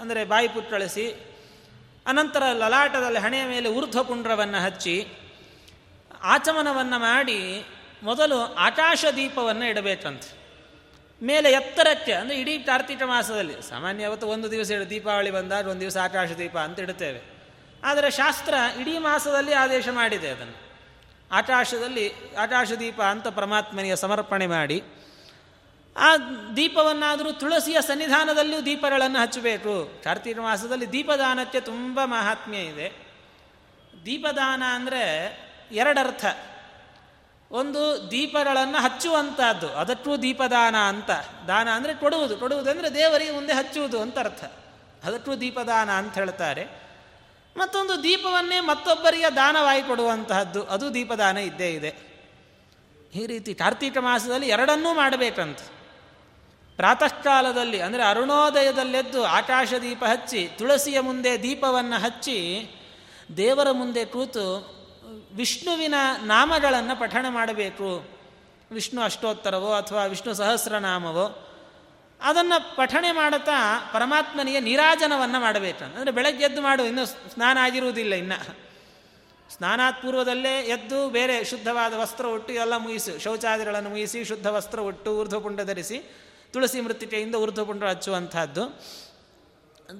ಅಂದರೆ ಬಾಯಿ ಪುಟ್ಟಳಿಸಿ ಅನಂತರ ಲಲಾಟದಲ್ಲಿ ಹಣೆಯ ಮೇಲೆ ಊರ್ಧ್ವಪುಂಡ್ರವನ್ನು ಹಚ್ಚಿ ಆಚಮನವನ್ನು ಮಾಡಿ ಮೊದಲು ಆಕಾಶ ದೀಪವನ್ನು ಇಡಬೇಕಂತೆ. ಮೇಲೆ ಎತ್ತರಕ್ಕೆ, ಅಂದರೆ ಇಡೀ ಕಾರ್ತಿಕ ಮಾಸದಲ್ಲಿ, ಸಾಮಾನ್ಯ ಅವತ್ತು ಒಂದು ದಿವಸ ಇಡು, ದೀಪಾವಳಿ ಬಂದಾಗ ಒಂದು ದಿವಸ ಆಕಾಶ ದೀಪ ಅಂತ ಇಡುತ್ತೇವೆ. ಆದರೆ ಶಾಸ್ತ್ರ ಇಡೀ ಮಾಸದಲ್ಲಿ ಆದೇಶ ಮಾಡಿದೆ ಅದನ್ನು. ಆಕಾಶದಲ್ಲಿ ಆಕಾಶ ದೀಪ ಅಂತ ಪರಮಾತ್ಮನಿಗೆ ಸಮರ್ಪಣೆ ಮಾಡಿ ಆ ದೀಪವನ್ನಾದರೂ ತುಳಸಿಯ ಸನ್ನಿಧಾನದಲ್ಲೂ ದೀಪಗಳನ್ನು ಹಚ್ಚಬೇಕು. ಕಾರ್ತಿಕ ಮಾಸದಲ್ಲಿ ದೀಪದಾನಕ್ಕೆ ತುಂಬ ಮಹಾತ್ಮ್ಯ ಇದೆ. ದೀಪದಾನ ಅಂದರೆ ಎರಡರ್ಥ. ಒಂದು ದೀಪಗಳನ್ನು ಹಚ್ಚುವಂಥದ್ದು ಅದಕ್ಕೂ ದೀಪದಾನ ಅಂತ. ದಾನ ಅಂದರೆ ಕೊಡುವುದು ಕೊಡುವುದು ಅಂದರೆ ದೇವರಿಗೆ ಮುಂದೆ ಹಚ್ಚುವುದು ಅಂತ ಅರ್ಥ. ಅದಕ್ಕೂ ದೀಪದಾನ ಅಂತ ಹೇಳ್ತಾರೆ. ಮತ್ತೊಂದು ದೀಪವನ್ನೇ ಮತ್ತೊಬ್ಬರಿಗೆ ದಾನವಾಗಿ ಕೊಡುವಂತಹದ್ದು, ಅದು ದೀಪದಾನ ಇದ್ದೇ ಇದೆ. ಈ ರೀತಿ ಕಾರ್ತೀಕ ಮಾಸದಲ್ಲಿ ಎರಡನ್ನೂ ಮಾಡಬೇಕಂತ. ಪ್ರಾತಃ ಕಾಲದಲ್ಲಿ ಅಂದರೆ ಅರುಣೋದಯದಲ್ಲೆದ್ದು ಆಕಾಶ ದೀಪ ಹಚ್ಚಿ, ತುಳಸಿಯ ಮುಂದೆ ದೀಪವನ್ನು ಹಚ್ಚಿ, ದೇವರ ಮುಂದೆ ಕೂತು ವಿಷ್ಣುವಿನ ನಾಮಗಳನ್ನು ಪಠಣ ಮಾಡಬೇಕು. ವಿಷ್ಣು ಅಷ್ಟೋತ್ತರವೋ ಅಥವಾ ವಿಷ್ಣು ಸಹಸ್ರನಾಮವೋ, ಅದನ್ನು ಪಠಣೆ ಮಾಡುತ್ತಾ ಪರಮಾತ್ಮನಿಗೆ ನೀರಾಜನವನ್ನು ಮಾಡಬೇಕು. ಅಂದರೆ ಬೆಳಗ್ಗೆ ಎದ್ದು ಮಾಡು, ಇನ್ನೂ ಸ್ನಾನ ಆಗಿರುವುದಿಲ್ಲ ಇನ್ನು. ಸ್ನಾನಾತ್ ಪೂರ್ವದಲ್ಲೇ ಎದ್ದು ಬೇರೆ ಶುದ್ಧವಾದ ವಸ್ತ್ರ ಉಟ್ಟು ಎಲ್ಲ ಮುಗಿಸಿ, ಶೌಚಾದಿಗಳನ್ನು ಮುಗಿಸಿ ಶುದ್ಧ ವಸ್ತ್ರ ಉಟ್ಟು ಊರ್ಧ್ವಪುಂಡ ಧರಿಸಿ ತುಳಸಿ ಮೃತ್ತಿಕೆಯಿಂದ ಊರ್ಧ್ವಪುಂಡ ಹಚ್ಚುವಂಥದ್ದು.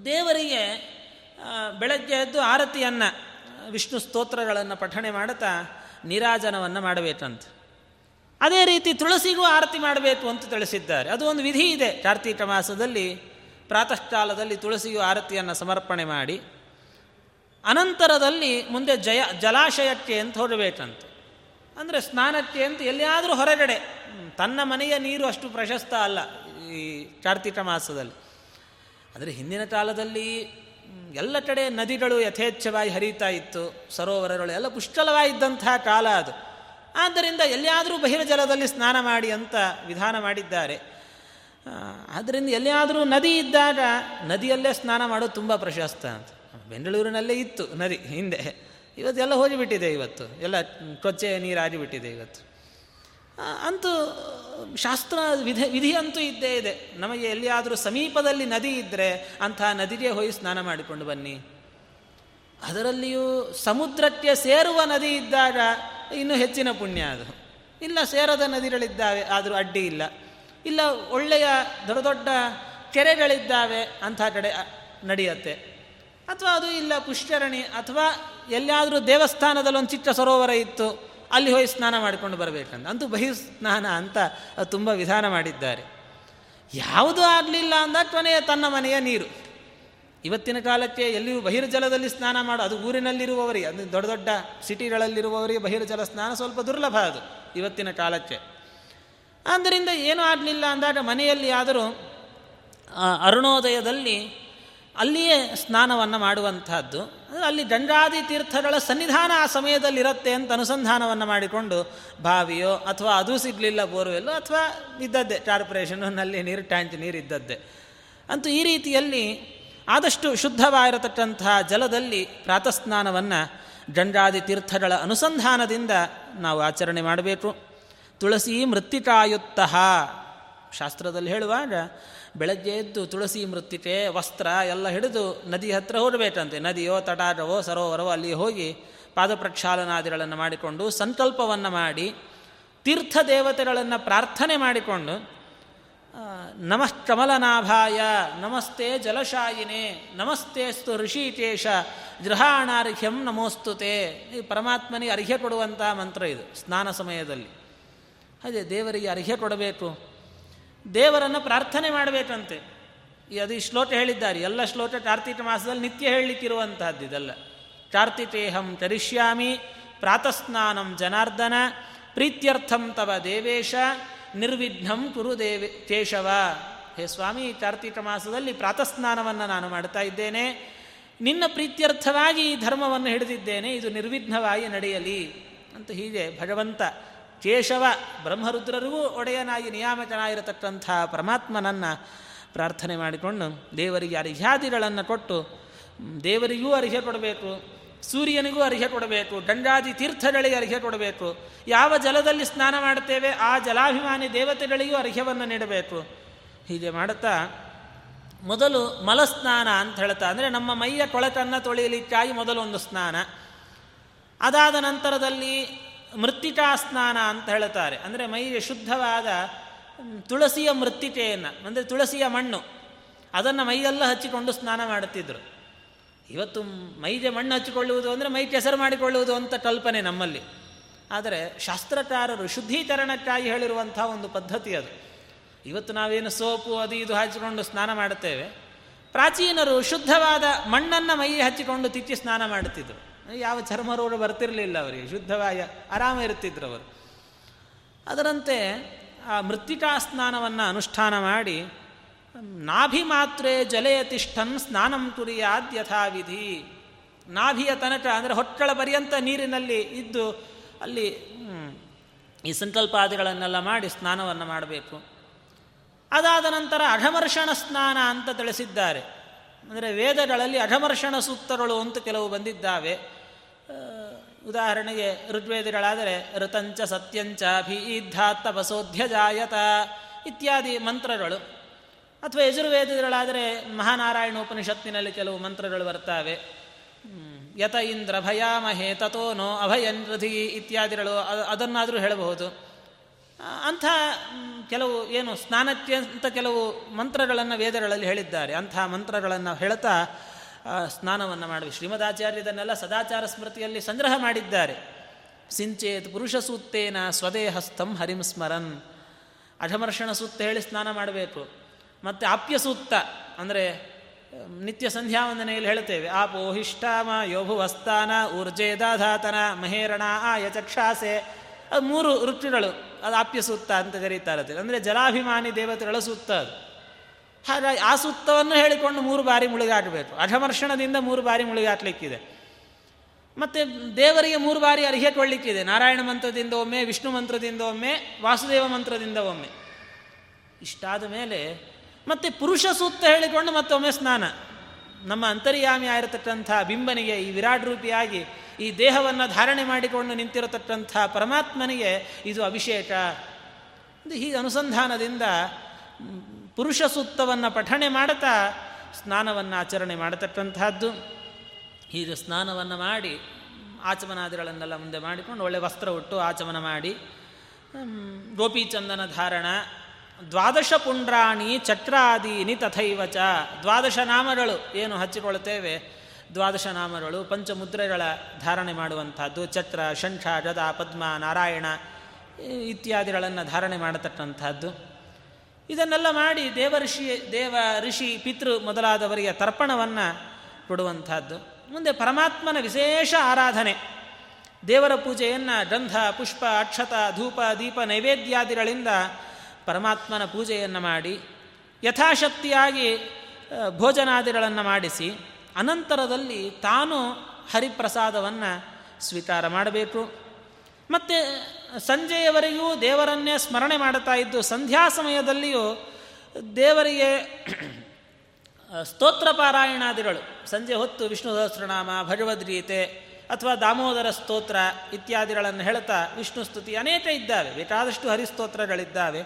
ದೇವರಿಗೆ ಬೆಳಗ್ಗೆ ಎದ್ದು ಆರತಿಯನ್ನು, ವಿಷ್ಣು ಸ್ತೋತ್ರಗಳನ್ನು ಪಠಣೆ ಮಾಡುತ್ತಾ ನಿರಾಜನವನ್ನು ಮಾಡಬೇಕಂತ. ಅದೇ ರೀತಿ ತುಳಸಿಗೂ ಆರತಿ ಮಾಡಬೇಕು ಅಂತ ತಿಳಿಸಿದ್ದಾರೆ. ಅದು ಒಂದು ವಿಧಿ ಇದೆ. ಕಾರ್ತೀಕ ಮಾಸದಲ್ಲಿ, ಪ್ರಾತಃಕಾಲದಲ್ಲಿ ತುಳಸಿಗೂ ಆರತಿಯನ್ನು ಸಮರ್ಪಣೆ ಮಾಡಿ, ಅನಂತರದಲ್ಲಿ ಮುಂದೆ ಜಯ, ಜಲಾಶಯಕ್ಕೆ ಅಂತ ಹೋಗಬೇಕಂತ. ಅಂದರೆ ಸ್ನಾನಕ್ಕೆ ಅಂತ ಎಲ್ಲಿಯಾದರೂ ಹೊರಗಡೆ. ತನ್ನ ಮನೆಯ ನೀರು ಅಷ್ಟು ಪ್ರಶಸ್ತ ಅಲ್ಲ ಈ ಕಾರ್ತಿಕ ಮಾಸದಲ್ಲಿ. ಆದರೆ ಹಿಂದಿನ ಕಾಲದಲ್ಲಿ ಎಲ್ಲ ಕಡೆ ನದಿಗಳು ಯಥೇಚ್ಛವಾಗಿ ಹರಿತಾ ಇತ್ತು, ಸರೋವರಗಳು ಎಲ್ಲ ಪುಷ್ಕಲವಾಗಿದ್ದಂತಹ ಕಾಲ ಅದು. ಆದ್ದರಿಂದ ಎಲ್ಲಿಯಾದರೂ ಜಲದಲ್ಲಿ ಸ್ನಾನ ಮಾಡಿ ಅಂತ ವಿಧಾನ ಮಾಡಿದ್ದಾರೆ. ಆದ್ದರಿಂದ ಎಲ್ಲಿಯಾದರೂ ನದಿ ಇದ್ದಾಗ ನದಿಯಲ್ಲೇ ಸ್ನಾನ ಮಾಡೋದು ತುಂಬ ಪ್ರಶಸ್ತ ಅಂತ. ಬೆಂಗಳೂರಿನಲ್ಲೇ ಇತ್ತು ನದಿ ಹಿಂದೆ. ಇವತ್ತೆಲ್ಲ ಹೋಗಿಬಿಟ್ಟಿದೆ ಇವತ್ತು. ಎಲ್ಲ ಕೊಚ್ಚೆ ನೀರಾಗಿಬಿಟ್ಟಿದೆ ಇವತ್ತು. ಅಂತೂ ಶಾಸ್ತ್ರ ವಿಧ, ವಿಧಿ ಅಂತೂ ಇದ್ದೇ ಇದೆ. ನಮಗೆ ಎಲ್ಲಿಯಾದರೂ ಸಮೀಪದಲ್ಲಿ ನದಿ ಇದ್ದರೆ ಅಂತಹ ನದಿಗೆ ಹೋಗಿ ಸ್ನಾನ ಮಾಡಿಕೊಂಡು ಬನ್ನಿ. ಅದರಲ್ಲಿಯೂ ಸಮುದ್ರಕ್ಕೆ ಸೇರುವ ನದಿ ಇದ್ದಾಗ ಇನ್ನೂ ಹೆಚ್ಚಿನ ಪುಣ್ಯ ಅದು. ಇಲ್ಲ ಸೇರದ ನದಿಗಳಿದ್ದಾವೆ, ಆದರೂ ಅಡ್ಡಿ ಇಲ್ಲ. ಇಲ್ಲ ಒಳ್ಳೆಯ ದೊಡ್ಡ ದೊಡ್ಡ ಕೆರೆಗಳಿದ್ದಾವೆ ಅಂಥ ಕಡೆ ನಡೆಯುತ್ತೆ. ಅಥವಾ ಅದು ಇಲ್ಲ ಪುಷ್ಕರಣಿ ಅಥವಾ ಎಲ್ಲಿಯಾದರೂ ದೇವಸ್ಥಾನದಲ್ಲಿ ಒಂದು ಚಿಕ್ಕ ಸರೋವರ ಇತ್ತು, ಅಲ್ಲಿ ಹೋಗಿ ಸ್ನಾನ ಮಾಡಿಕೊಂಡು ಬರಬೇಕಂತ. ಅಂತೂ ಬಹಿರ್ ಸ್ನಾನ ಅಂತ ತುಂಬ ವಿಧಾನ ಮಾಡಿದ್ದಾರೆ. ಯಾವುದು ಆಗಲಿಲ್ಲ ಅಂದಾಗ ಕೊನೆಯ ತನ್ನ ಮನೆಯ ನೀರು. ಇವತ್ತಿನ ಕಾಲಕ್ಕೆ ಎಲ್ಲಿಯೂ ಬಹಿರ್ಜಲದಲ್ಲಿ ಸ್ನಾನ ಮಾಡು, ಅದು ಊರಿನಲ್ಲಿರುವವರಿಗೆ, ಅದು ದೊಡ್ಡ ದೊಡ್ಡ ಸಿಟಿಗಳಲ್ಲಿರುವವರಿಗೆ ಬಹಿರ್ಜಲ ಸ್ನಾನ ಸ್ವಲ್ಪ ದುರ್ಲಭ ಅದು ಇವತ್ತಿನ ಕಾಲಕ್ಕೆ. ಆದ್ದರಿಂದ ಏನೂ ಆಗಲಿಲ್ಲ ಅಂದಾಗ ಮನೆಯಲ್ಲಿ ಆದರೂ ಅರುಣೋದಯದಲ್ಲಿ ಅಲ್ಲಿಯೇ ಸ್ನಾನವನ್ನು ಮಾಡುವಂತಹದ್ದು. ಅಲ್ಲಿ ದಂಡಾದಿ ತೀರ್ಥಗಳ ಸನ್ನಿಧಾನ ಆ ಸಮಯದಲ್ಲಿ ಇರುತ್ತೆ ಅಂತ ಅನುಸಂಧಾನವನ್ನು ಮಾಡಿಕೊಂಡು ಬಾವಿಯೋ ಅಥವಾ ಅದು ಸಿಗಲಿಲ್ಲ ಬೋರ್ವೆಲ್ಲೋ ಅಥವಾ ಇದ್ದದ್ದೇ ಕಾರ್ಪೊರೇಷನು ನಲ್ಲಿ ನೀರು ಟ್ಯಾಂಕ್ ಇದ್ದದ್ದೇ ಅಂತೂ ಈ ರೀತಿಯಲ್ಲಿ ಆದಷ್ಟು ಶುದ್ಧವಾಗಿರತಕ್ಕಂತಹ ಜಲದಲ್ಲಿ ಪ್ರಾತಸ್ನಾನವನ್ನು ದಂಡಾದಿ ತೀರ್ಥಗಳ ಅನುಸಂಧಾನದಿಂದ ನಾವು ಆಚರಣೆ ಮಾಡಬೇಕು. ತುಳಸಿ ಮೃತ್ತಿಕಾಯುತ್ತ. ಶಾಸ್ತ್ರದಲ್ಲಿ ಹೇಳುವಾಗ ಬೆಳಗ್ಗೆ ಎದ್ದು ತುಳಸಿ ಮೃತ್ತಿಕೆ, ವಸ್ತ್ರ ಎಲ್ಲ ಹಿಡಿದು ನದಿ ಹತ್ತಿರ ಹೋಗಬೇಕಂತೆ. ನದಿಯೋ, ತಟಾಟವೋ, ಸರೋವರವೋ ಅಲ್ಲಿ ಹೋಗಿ ಪಾದ ಪ್ರಕ್ಷಾಲನಾದಿಗಳನ್ನು ಮಾಡಿಕೊಂಡು ಸಂಕಲ್ಪವನ್ನು ಮಾಡಿ ತೀರ್ಥ ದೇವತೆಗಳನ್ನು ಪ್ರಾರ್ಥನೆ ಮಾಡಿಕೊಂಡು ನಮಃ ಕಮಲನಾಭಾಯ, ನಮಸ್ತೆ ಜಲಶಾಯಿನೇ ನಮಸ್ತೆಸ್ತು ಋಷಿಕೇಶ, ಗೃಹಾಣಾರ್ಘ್ಯಂ ನಮೋಸ್ತುತೆ. ಈ ಪರಮಾತ್ಮನಿಗೆ ಅರ್ಘ್ಯ ಕೊಡುವಂಥ ಮಂತ್ರ ಇದು, ಸ್ನಾನ ಸಮಯದಲ್ಲಿ. ಅದೇ ದೇವರಿಗೆ ಅರ್ಹ್ಯ ಕೊಡಬೇಕು. ದೇವರನ್ನು ಪ್ರಾರ್ಥನೆ ಮಾಡಬೇಕಂತೆ. ಅದು ಈ ಶ್ಲೋಕ ಹೇಳಿದ್ದಾರೆ. ಎಲ್ಲ ಶ್ಲೋಕ ಕಾರ್ತಿಕ ಮಾಸದಲ್ಲಿ ನಿತ್ಯ ಹೇಳಲಿಕ್ಕಿರುವಂತಹದ್ದು ಇದೆಲ್ಲ. ಕಾರ್ತಿಕೇಹಂ ಕರಿಷ್ಯಾಮಿ, ಪ್ರಾತಸ್ನಾನಂ ಜನಾರ್ದನ, ಪ್ರೀತ್ಯರ್ಥಂ ತವ ದೇವೇಶ, ನಿರ್ವಿಘ್ನಂ ಕುರು ದೇವೇ ಕೇಶವ. ಹೇ ಸ್ವಾಮಿ ಕಾರ್ತಿಕ ಮಾಸದಲ್ಲಿ ಪ್ರಾತಸ್ನಾನವನ್ನು ನಾನು ಮಾಡ್ತಾ ಇದ್ದೇನೆ. ನಿನ್ನ ಪ್ರೀತ್ಯರ್ಥವಾಗಿ ಈ ಧರ್ಮವನ್ನು ಹಿಡಿದಿದ್ದೇನೆ. ಇದು ನಿರ್ವಿಘ್ನವಾಗಿ ನಡೆಯಲಿ. ಅಂತ ಹೀಗೆ ಭಗವಂತ ಕೇಶವ ಬ್ರಹ್ಮರುದ್ರರಿಗೂ ಒಡೆಯನಾಗಿ ನಿಯಾಮಕನಾಗಿರತಕ್ಕಂಥ ಪರಮಾತ್ಮನನ್ನು ಪ್ರಾರ್ಥನೆ ಮಾಡಿಕೊಂಡು ದೇವರಿಗೆ ಅರ್ಹ್ಯಾದಿಗಳನ್ನು ಕೊಟ್ಟು ದೇವರಿಗೂ ಅರ್ಹ್ಯ ಕೊಡಬೇಕು, ಸೂರ್ಯನಿಗೂ ಅರ್ಹ ಕೊಡಬೇಕು, ಗಂಗಾದಿ ತೀರ್ಥಗಳಿಗೆ ಅರ್ಹ ಕೊಡಬೇಕು, ಯಾವ ಜಲದಲ್ಲಿ ಸ್ನಾನ ಮಾಡುತ್ತೇವೆ ಆ ಜಲಾಭಿಮಾನಿ ದೇವತೆಗಳಿಗೂ ಅರ್ಹ್ಯವನ್ನು ನೀಡಬೇಕು. ಹೀಗೆ ಮಾಡುತ್ತಾ ಮೊದಲು ಮಲಸ್ನಾನ ಅಂತ ಹೇಳ್ತಾ, ಅಂದರೆ ನಮ್ಮ ಮೈಯ ಕೊಳಕನ್ನು ತೊಳೆಯಲಿಕ್ಕಾಗಿ ಮೊದಲು ಒಂದು ಸ್ನಾನ. ಅದಾದ ನಂತರದಲ್ಲಿ ಮೃತ್ತಿಕಾ ಸ್ನಾನ ಅಂತ ಹೇಳ್ತಾರೆ ಅಂದರೆ ಮೈಗೆ ಶುದ್ಧವಾದ ತುಳಸಿಯ ಮೃತ್ತಿಕೆಯನ್ನು, ಅಂದರೆ ತುಳಸಿಯ ಮಣ್ಣು, ಅದನ್ನು ಮೈಯೆಲ್ಲ ಹಚ್ಚಿಕೊಂಡು ಸ್ನಾನ ಮಾಡುತ್ತಿದ್ದರು ಇವತ್ತು ಮೈಗೆ ಮಣ್ಣು ಹಚ್ಚಿಕೊಳ್ಳುವುದು ಅಂದರೆ ಮೈ ಕೆಸರು ಮಾಡಿಕೊಳ್ಳುವುದು ಅಂತ ಕಲ್ಪನೆ ನಮ್ಮಲ್ಲಿ. ಆದರೆ ಶಾಸ್ತ್ರಕಾರರು ಶುದ್ಧೀಕರಣಕ್ಕಾಗಿ ಹೇಳಿರುವಂಥ ಒಂದು ಪದ್ಧತಿ ಅದು. ಇವತ್ತು ನಾವೇನು ಸೋಪು ಅದು ಇದು ಹಚ್ಚಿಕೊಂಡು ಸ್ನಾನ ಮಾಡುತ್ತೇವೆ. ಪ್ರಾಚೀನರು ಶುದ್ಧವಾದ ಮಣ್ಣನ್ನು ಮೈಗೆ ಹಚ್ಚಿಕೊಂಡು ತಿಚ್ಚಿ ಸ್ನಾನ ಮಾಡುತ್ತಿದ್ದರು ಯಾವ ಚರ್ಮರೋಗ ಬರ್ತಿರಲಿಲ್ಲ ಅವರಿಗೆ ಶುದ್ಧವಾಯ ಆರಾಮ ಇರ್ತಿದ್ರು ಅವರು. ಅದರಂತೆ ಆ ಮೃತ್ತಿಕಾ ಸ್ನಾನವನ್ನು ಅನುಷ್ಠಾನ ಮಾಡಿ, ನಾಭಿ ಮಾತ್ರೇ ಜಲೆಯತಿಷ್ಠನ್ ಸ್ನಾನಂ ತುರಿಯಾದ ಯಥಾವಿಧಿ ನಾಭಿಯ ತನಕ, ಅಂದರೆ ಹೊಟ್ಟಳ ಪರ್ಯಂತ ನೀರಿನಲ್ಲಿ ಇದ್ದು ಅಲ್ಲಿ ಈ ಸಂಕಲ್ಪಾದಿಗಳನ್ನೆಲ್ಲ ಮಾಡಿ ಸ್ನಾನವನ್ನು ಮಾಡಬೇಕು. ಅದಾದ ನಂತರ ಅಘಮರ್ಷಣ ಸ್ನಾನ ಅಂತ ತಿಳಿಸಿದ್ದಾರೆ. ಅಂದರೆ ವೇದಗಳಲ್ಲಿ ಅಘಮರ್ಷಣ ಸೂಕ್ತಗಳು ಅಂತ ಕೆಲವು ಬಂದಿದ್ದಾವೆ. ಉದಾಹರಣೆಗೆ ಋಗ್ವೇದಿಗಳಾದರೆ ಋತಂಚ ಸತ್ಯಂಚ ತಪಸೋಧ್ಯ ಜಾಯತ ಇತ್ಯಾದಿ ಮಂತ್ರಗಳು. ಅಥವಾ ಯಜುರ್ವೇದಗಳಾದರೆ ಮಹಾನಾರಾಯಣ ಉಪನಿಷತ್ತಿನಲ್ಲಿ ಕೆಲವು ಮಂತ್ರಗಳು ಬರ್ತವೆ. ಯತ ಇಂದ್ರ ಭಯಾಮಹೇ ತಥೋನೋ ಅಭಯನ್ರಧಿ ಇತ್ಯಾದಿಗಳು ಅದನ್ನಾದರೂ ಹೇಳಬಹುದು. ಅಂಥ ಕೆಲವು ಏನು ಸ್ನಾನಕ್ಕೆ ಅಂತ ಕೆಲವು ಮಂತ್ರಗಳನ್ನು ವೇದಗಳಲ್ಲಿ ಹೇಳಿದ್ದಾರೆ. ಅಂಥ ಮಂತ್ರಗಳನ್ನು ಹೇಳ್ತಾ ಸ್ನಾನವನ್ನು ಮಾಡಿ ಶ್ರೀಮದಾಚಾರ್ಯದನ್ನೆಲ್ಲ ಸದಾಚಾರ ಸ್ಮೃತಿಯಲ್ಲಿ ಸಂಗ್ರಹ ಮಾಡಿದ್ದಾರೆ. ಸಿಂಚೇತ್ ಪುರುಷ ಸೂತ್ತೇನ ಹರಿಂ ಸ್ಮರನ್. ಅಢಮರ್ಷಣ ಸೂಕ್ತ ಹೇಳಿ ಸ್ನಾನ ಮಾಡಬೇಕು. ಮತ್ತು ಆಪ್ಯ ಸೂಕ್ತ ಅಂದರೆ, ನಿತ್ಯ ಸಂಧ್ಯಾ ವಂದನೆಯಲ್ಲಿ ಹೇಳ್ತೇವೆ ಯೋಭು ಯೋಭುವಸ್ತಾನ ಊರ್ಜೇದಾಧಾತನ ಮಹೇರಣ ಆ ಯಚಕ್ಷಾಸೆ ಅದು ಮೂರು ಋತುಗಳು. ಅದು ಆಪ್ಯ ಸೂಕ್ತ ಅಂತ ಕರೀತಾರೆ ಅಂದರೆ ಜಲಾಭಿಮಾನಿ ದೇವತೆಗಳ ಅದು. ಹಾಗಾಗಿ ಆ ಸುತ್ತವನ್ನು ಹೇಳಿಕೊಂಡು ಮೂರು ಬಾರಿ ಮುಳುಗಾಟಬೇಕು ಅಘಮರ್ಷಣದಿಂದ ಮೂರು ಬಾರಿ ಮುಳುಗಾಟ್ಲಿಕ್ಕಿದೆ ಮತ್ತು ದೇವರಿಗೆ ಮೂರು ಬಾರಿ ಅರ್ಹ್ಯ ಕೊಡಲಿಕ್ಕಿದೆ. ನಾರಾಯಣ ಮಂತ್ರದಿಂದ ಒಮ್ಮೆ, ವಿಷ್ಣು ಮಂತ್ರದಿಂದ ಒಮ್ಮೆ, ವಾಸುದೇವ ಮಂತ್ರದಿಂದ ಒಮ್ಮೆ. ಇಷ್ಟಾದ ಮೇಲೆ ಮತ್ತು ಪುರುಷ ಸೂಕ್ತ ಹೇಳಿಕೊಂಡು ಮತ್ತೊಮ್ಮೆ ಸ್ನಾನ. ನಮ್ಮ ಅಂತರ್ಯಾಮಿ ಆಗಿರತಕ್ಕಂಥ ಬಿಂಬನಿಗೆ ಈ ವಿರಾಟ್ ರೂಪಿಯಾಗಿ ಈ ದೇಹವನ್ನು ಧಾರಣೆ ಮಾಡಿಕೊಂಡು ನಿಂತಿರತಕ್ಕಂಥ ಪರಮಾತ್ಮನಿಗೆ ಇದು ಅಭಿಷೇಕ. ಹೀಗೆ ಅನುಸಂಧಾನದಿಂದ ಪುರುಷ ಸೂಕ್ತವನ್ನು ಪಠಣೆ ಮಾಡುತ್ತಾ ಸ್ನಾನವನ್ನು ಆಚರಣೆ ಮಾಡತಕ್ಕಂಥದ್ದು ಹೀಗೆ ಸ್ನಾನವನ್ನು ಮಾಡಿ, ಆಚಮನಾದಿಗಳನ್ನೆಲ್ಲ ಮುಂದೆ ಮಾಡಿಕೊಂಡು ಒಳ್ಳೆ ವಸ್ತ್ರ ಉಟ್ಟು ಆಚಮನ ಮಾಡಿ ಗೋಪೀಚಂದನ ಧಾರಣ, ದ್ವಾದಶ ಪುಂಡ್ರಾಣಿ ಚಕ್ರಾದೀನಿ ತಥೈವಚ ದ್ವಾದಶ ನಾಮಗಳು ಏನು ಹಚ್ಚಿಕೊಳ್ಳುತ್ತೇವೆ? ದ್ವಾದಶ ನಾಮಗಳು ಪಂಚಮುದ್ರೆಗಳ ಧಾರಣೆ ಮಾಡುವಂಥದ್ದು ಚಕ್ರ, ಶಂಖ, ಗದ, ಪದ್ಮ, ನಾರಾಯಣ ಇತ್ಯಾದಿಗಳನ್ನು ಧಾರಣೆ ಮಾಡತಕ್ಕಂಥದ್ದು ಇದನ್ನೆಲ್ಲ ಮಾಡಿ ದೇವ ಋಷಿ ದೇವ, ಋಷಿ, ಪಿತೃ ಮೊದಲಾದವರಿಗೆ ತರ್ಪಣವನ್ನು ಕೊಡುವಂಥದ್ದು. ಮುಂದೆ ಪರಮಾತ್ಮನ ವಿಶೇಷ ಆರಾಧನೆ. ದೇವರ ಪೂಜೆಯನ್ನು ಗಂಧ, ಪುಷ್ಪ, ಅಕ್ಷತ, ಧೂಪ, ದೀಪ, ನೈವೇದ್ಯಾದಿಗಳಿಂದ ಪರಮಾತ್ಮನ ಪೂಜೆಯನ್ನು ಮಾಡಿ, ಯಥಾಶಕ್ತಿಯಾಗಿ ಭೋಜನಾದಿಗಳನ್ನು ಮಾಡಿಸಿ, ಅನಂತರದಲ್ಲಿ ತಾನು ಹರಿಪ್ರಸಾದವನ್ನು ಸ್ವೀಕಾರ ಮಾಡಬೇಕು. ಮತ್ತು ಸಂಜೆಯವರೆಗೂ ದೇವರನ್ನೇ ಸ್ಮರಣೆ ಮಾಡುತ್ತಾ ಇದ್ದು ಸಂಧ್ಯಾ ಸಮಯದಲ್ಲಿಯೂ ದೇವರಿಗೆ ಸ್ತೋತ್ರ ಪಾರಾಯಣಾದಿಗಳು, ಸಂಜೆ ಹೊತ್ತು ವಿಷ್ಣು ಸಹಸ್ರನಾಮ ಭಗವದ್ಗೀತೆ ಅಥವಾ ದಾಮೋದರ ಸ್ತೋತ್ರ ಇತ್ಯಾದಿಗಳನ್ನು ಹೇಳ್ತಾ ವಿಷ್ಣು ಸ್ತುತಿ ಅನೇಕ ಇದ್ದಾವೆ, ಬೇಕಾದಷ್ಟು ಹರಿಸ್ತೋತ್ರಗಳಿದ್ದಾವೆ.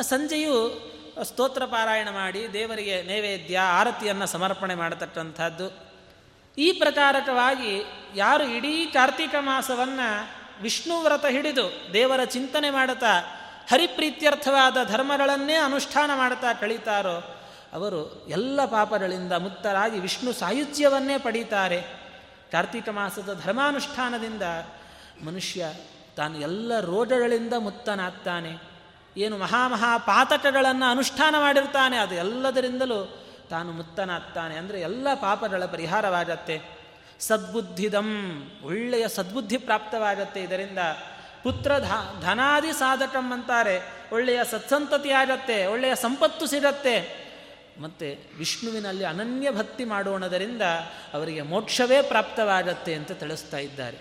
ಸಂಜೆಯು ಸ್ತೋತ್ರ ಪಾರಾಯಣ ಮಾಡಿ ದೇವರಿಗೆ ನೈವೇದ್ಯ, ಆರತಿಯನ್ನು ಸಮರ್ಪಣೆ ಮಾಡತಕ್ಕಂಥದ್ದು. ಈ ಪ್ರಕಾರಕವಾಗಿ ಯಾರು ಇಡೀ ಕಾರ್ತಿಕ ಮಾಸವನ್ನು ವಿಷ್ಣು ವ್ರತ ಹಿಡಿದು ದೇವರ ಚಿಂತನೆ ಮಾಡುತ್ತಾ ಹರಿಪ್ರೀತ್ಯರ್ಥವಾದ ಧರ್ಮಗಳನ್ನೇ ಅನುಷ್ಠಾನ ಮಾಡುತ್ತಾ ಕಳೀತಾರೋ, ಅವರು ಎಲ್ಲ ಪಾಪಗಳಿಂದ ಮುಕ್ತರಾಗಿ ವಿಷ್ಣು ಸಾಯುಜ್ಯವನ್ನೇ ಪಡೀತಾರೆ. ಕಾರ್ತಿಕ ಮಾಸದ ಧರ್ಮಾನುಷ್ಠಾನದಿಂದ ಮನುಷ್ಯ ತಾನು ಎಲ್ಲ ರೋಗಗಳಿಂದ ಮುಕ್ತನಾಗ್ತಾನೆ. ಏನು ಮಹಾಮಹಾ ಪಾತಕಗಳನ್ನು ಅನುಷ್ಠಾನ ಮಾಡಿರ್ತಾನೆ, ಅದು ಎಲ್ಲದರಿಂದಲೂ ತಾನು ಮುಕ್ತನಾಗ್ತಾನೆ. ಅಂದರೆ ಎಲ್ಲ ಪಾಪಗಳ ಪರಿಹಾರವಾಗತ್ತೆ. ಸದ್ಬುದ್ಧಿದಂ. ಒಳ್ಳೆಯ ಸದ್ಬುದ್ಧಿ ಪ್ರಾಪ್ತವಾಗತ್ತೆ. ಇದರಿಂದ ಪುತ್ರ ಧನಾದಿ ಸಾಧಕಂ ಅಂತಾರೆ. ಒಳ್ಳೆಯ ಸತ್ಸಂತತಿ ಆಗತ್ತೆ, ಒಳ್ಳೆಯ ಸಂಪತ್ತು ಸಿಗತ್ತೆ. ಮತ್ತು ವಿಷ್ಣುವಿನಲ್ಲಿ ಅನನ್ಯ ಭಕ್ತಿ ಮಾಡೋಣದರಿಂದ ಅವರಿಗೆ ಮೋಕ್ಷವೇ ಪ್ರಾಪ್ತವಾಗತ್ತೆ ಅಂತ ತಿಳಿಸ್ತಾ ಇದ್ದಾರೆ.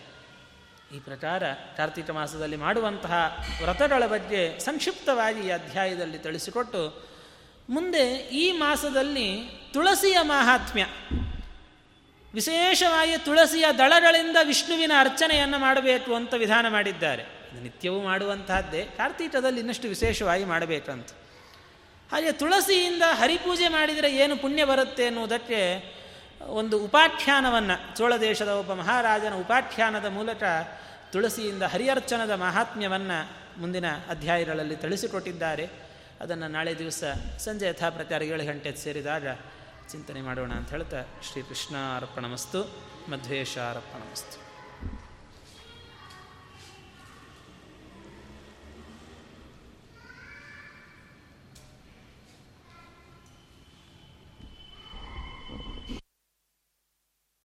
ಈ ಪ್ರಕಾರ ಕಾರ್ತಿಕ ಮಾಸದಲ್ಲಿ ಮಾಡುವಂತಹ ವ್ರತಗಳ ಬಗ್ಗೆ ಸಂಕ್ಷಿಪ್ತವಾಗಿ ಈ ಅಧ್ಯಾಯದಲ್ಲಿ ತಿಳಿಸಿಕೊಟ್ಟು ಮುಂದೆ ಈ ಮಾಸದಲ್ಲಿ ತುಳಸಿಯ ಮಾಹಾತ್ಮ್ಯ. ವಿಶೇಷವಾಗಿ ತುಳಸಿಯ ದಳಗಳಿಂದ ವಿಷ್ಣುವಿನ ಅರ್ಚನೆಯನ್ನು ಮಾಡಬೇಕು ಅಂತ ವಿಧಾನ ಮಾಡಿದ್ದಾರೆ. ನಿತ್ಯವೂ ಮಾಡುವಂತಹದ್ದೇ. ಕಾರ್ತೀಕದಲ್ಲಿ ಇನ್ನಷ್ಟು ವಿಶೇಷವಾಗಿ ಮಾಡಬೇಕಂತ. ಹಾಗೆ ತುಳಸಿಯಿಂದ ಹರಿಪೂಜೆ ಮಾಡಿದರೆ ಏನು ಪುಣ್ಯ ಬರುತ್ತೆ ಎನ್ನುವುದಕ್ಕೆ ಒಂದು ಉಪಾಖ್ಯಾನವನ್ನು ಚೋಳ ದೇಶದ ಒಬ್ಬ ಮಹಾರಾಜನ ಉಪಾಖ್ಯಾನದ ಮೂಲಕ ತುಳಸಿಯಿಂದ ಹರಿಯರ್ಚನದ ಮಹಾತ್ಮ್ಯವನ್ನು ಮುಂದಿನ ಅಧ್ಯಾಯಗಳಲ್ಲಿ ತಿಳಿಸಿಕೊಟ್ಟಿದ್ದಾರೆ. ಅದನ್ನು ನಾಳೆ ದಿವಸ ಸಂಜೆ ಯಥಾ ಪ್ರಚಾರ ಏಳು ಗಂಟೆ ಸೇರಿದಾಗ ಚಿಂತನೆ ಮಾಡೋಣ ಅಂತ ಹೇಳ್ತಾ ಶ್ರೀಕೃಷ್ಣಾರ್ಪಣಮಸ್ತು ಅರ್ಪಣಮಸ್ತು ಮಧ್ವೇಶ ಅರ್ಪಣಮಸ್ತು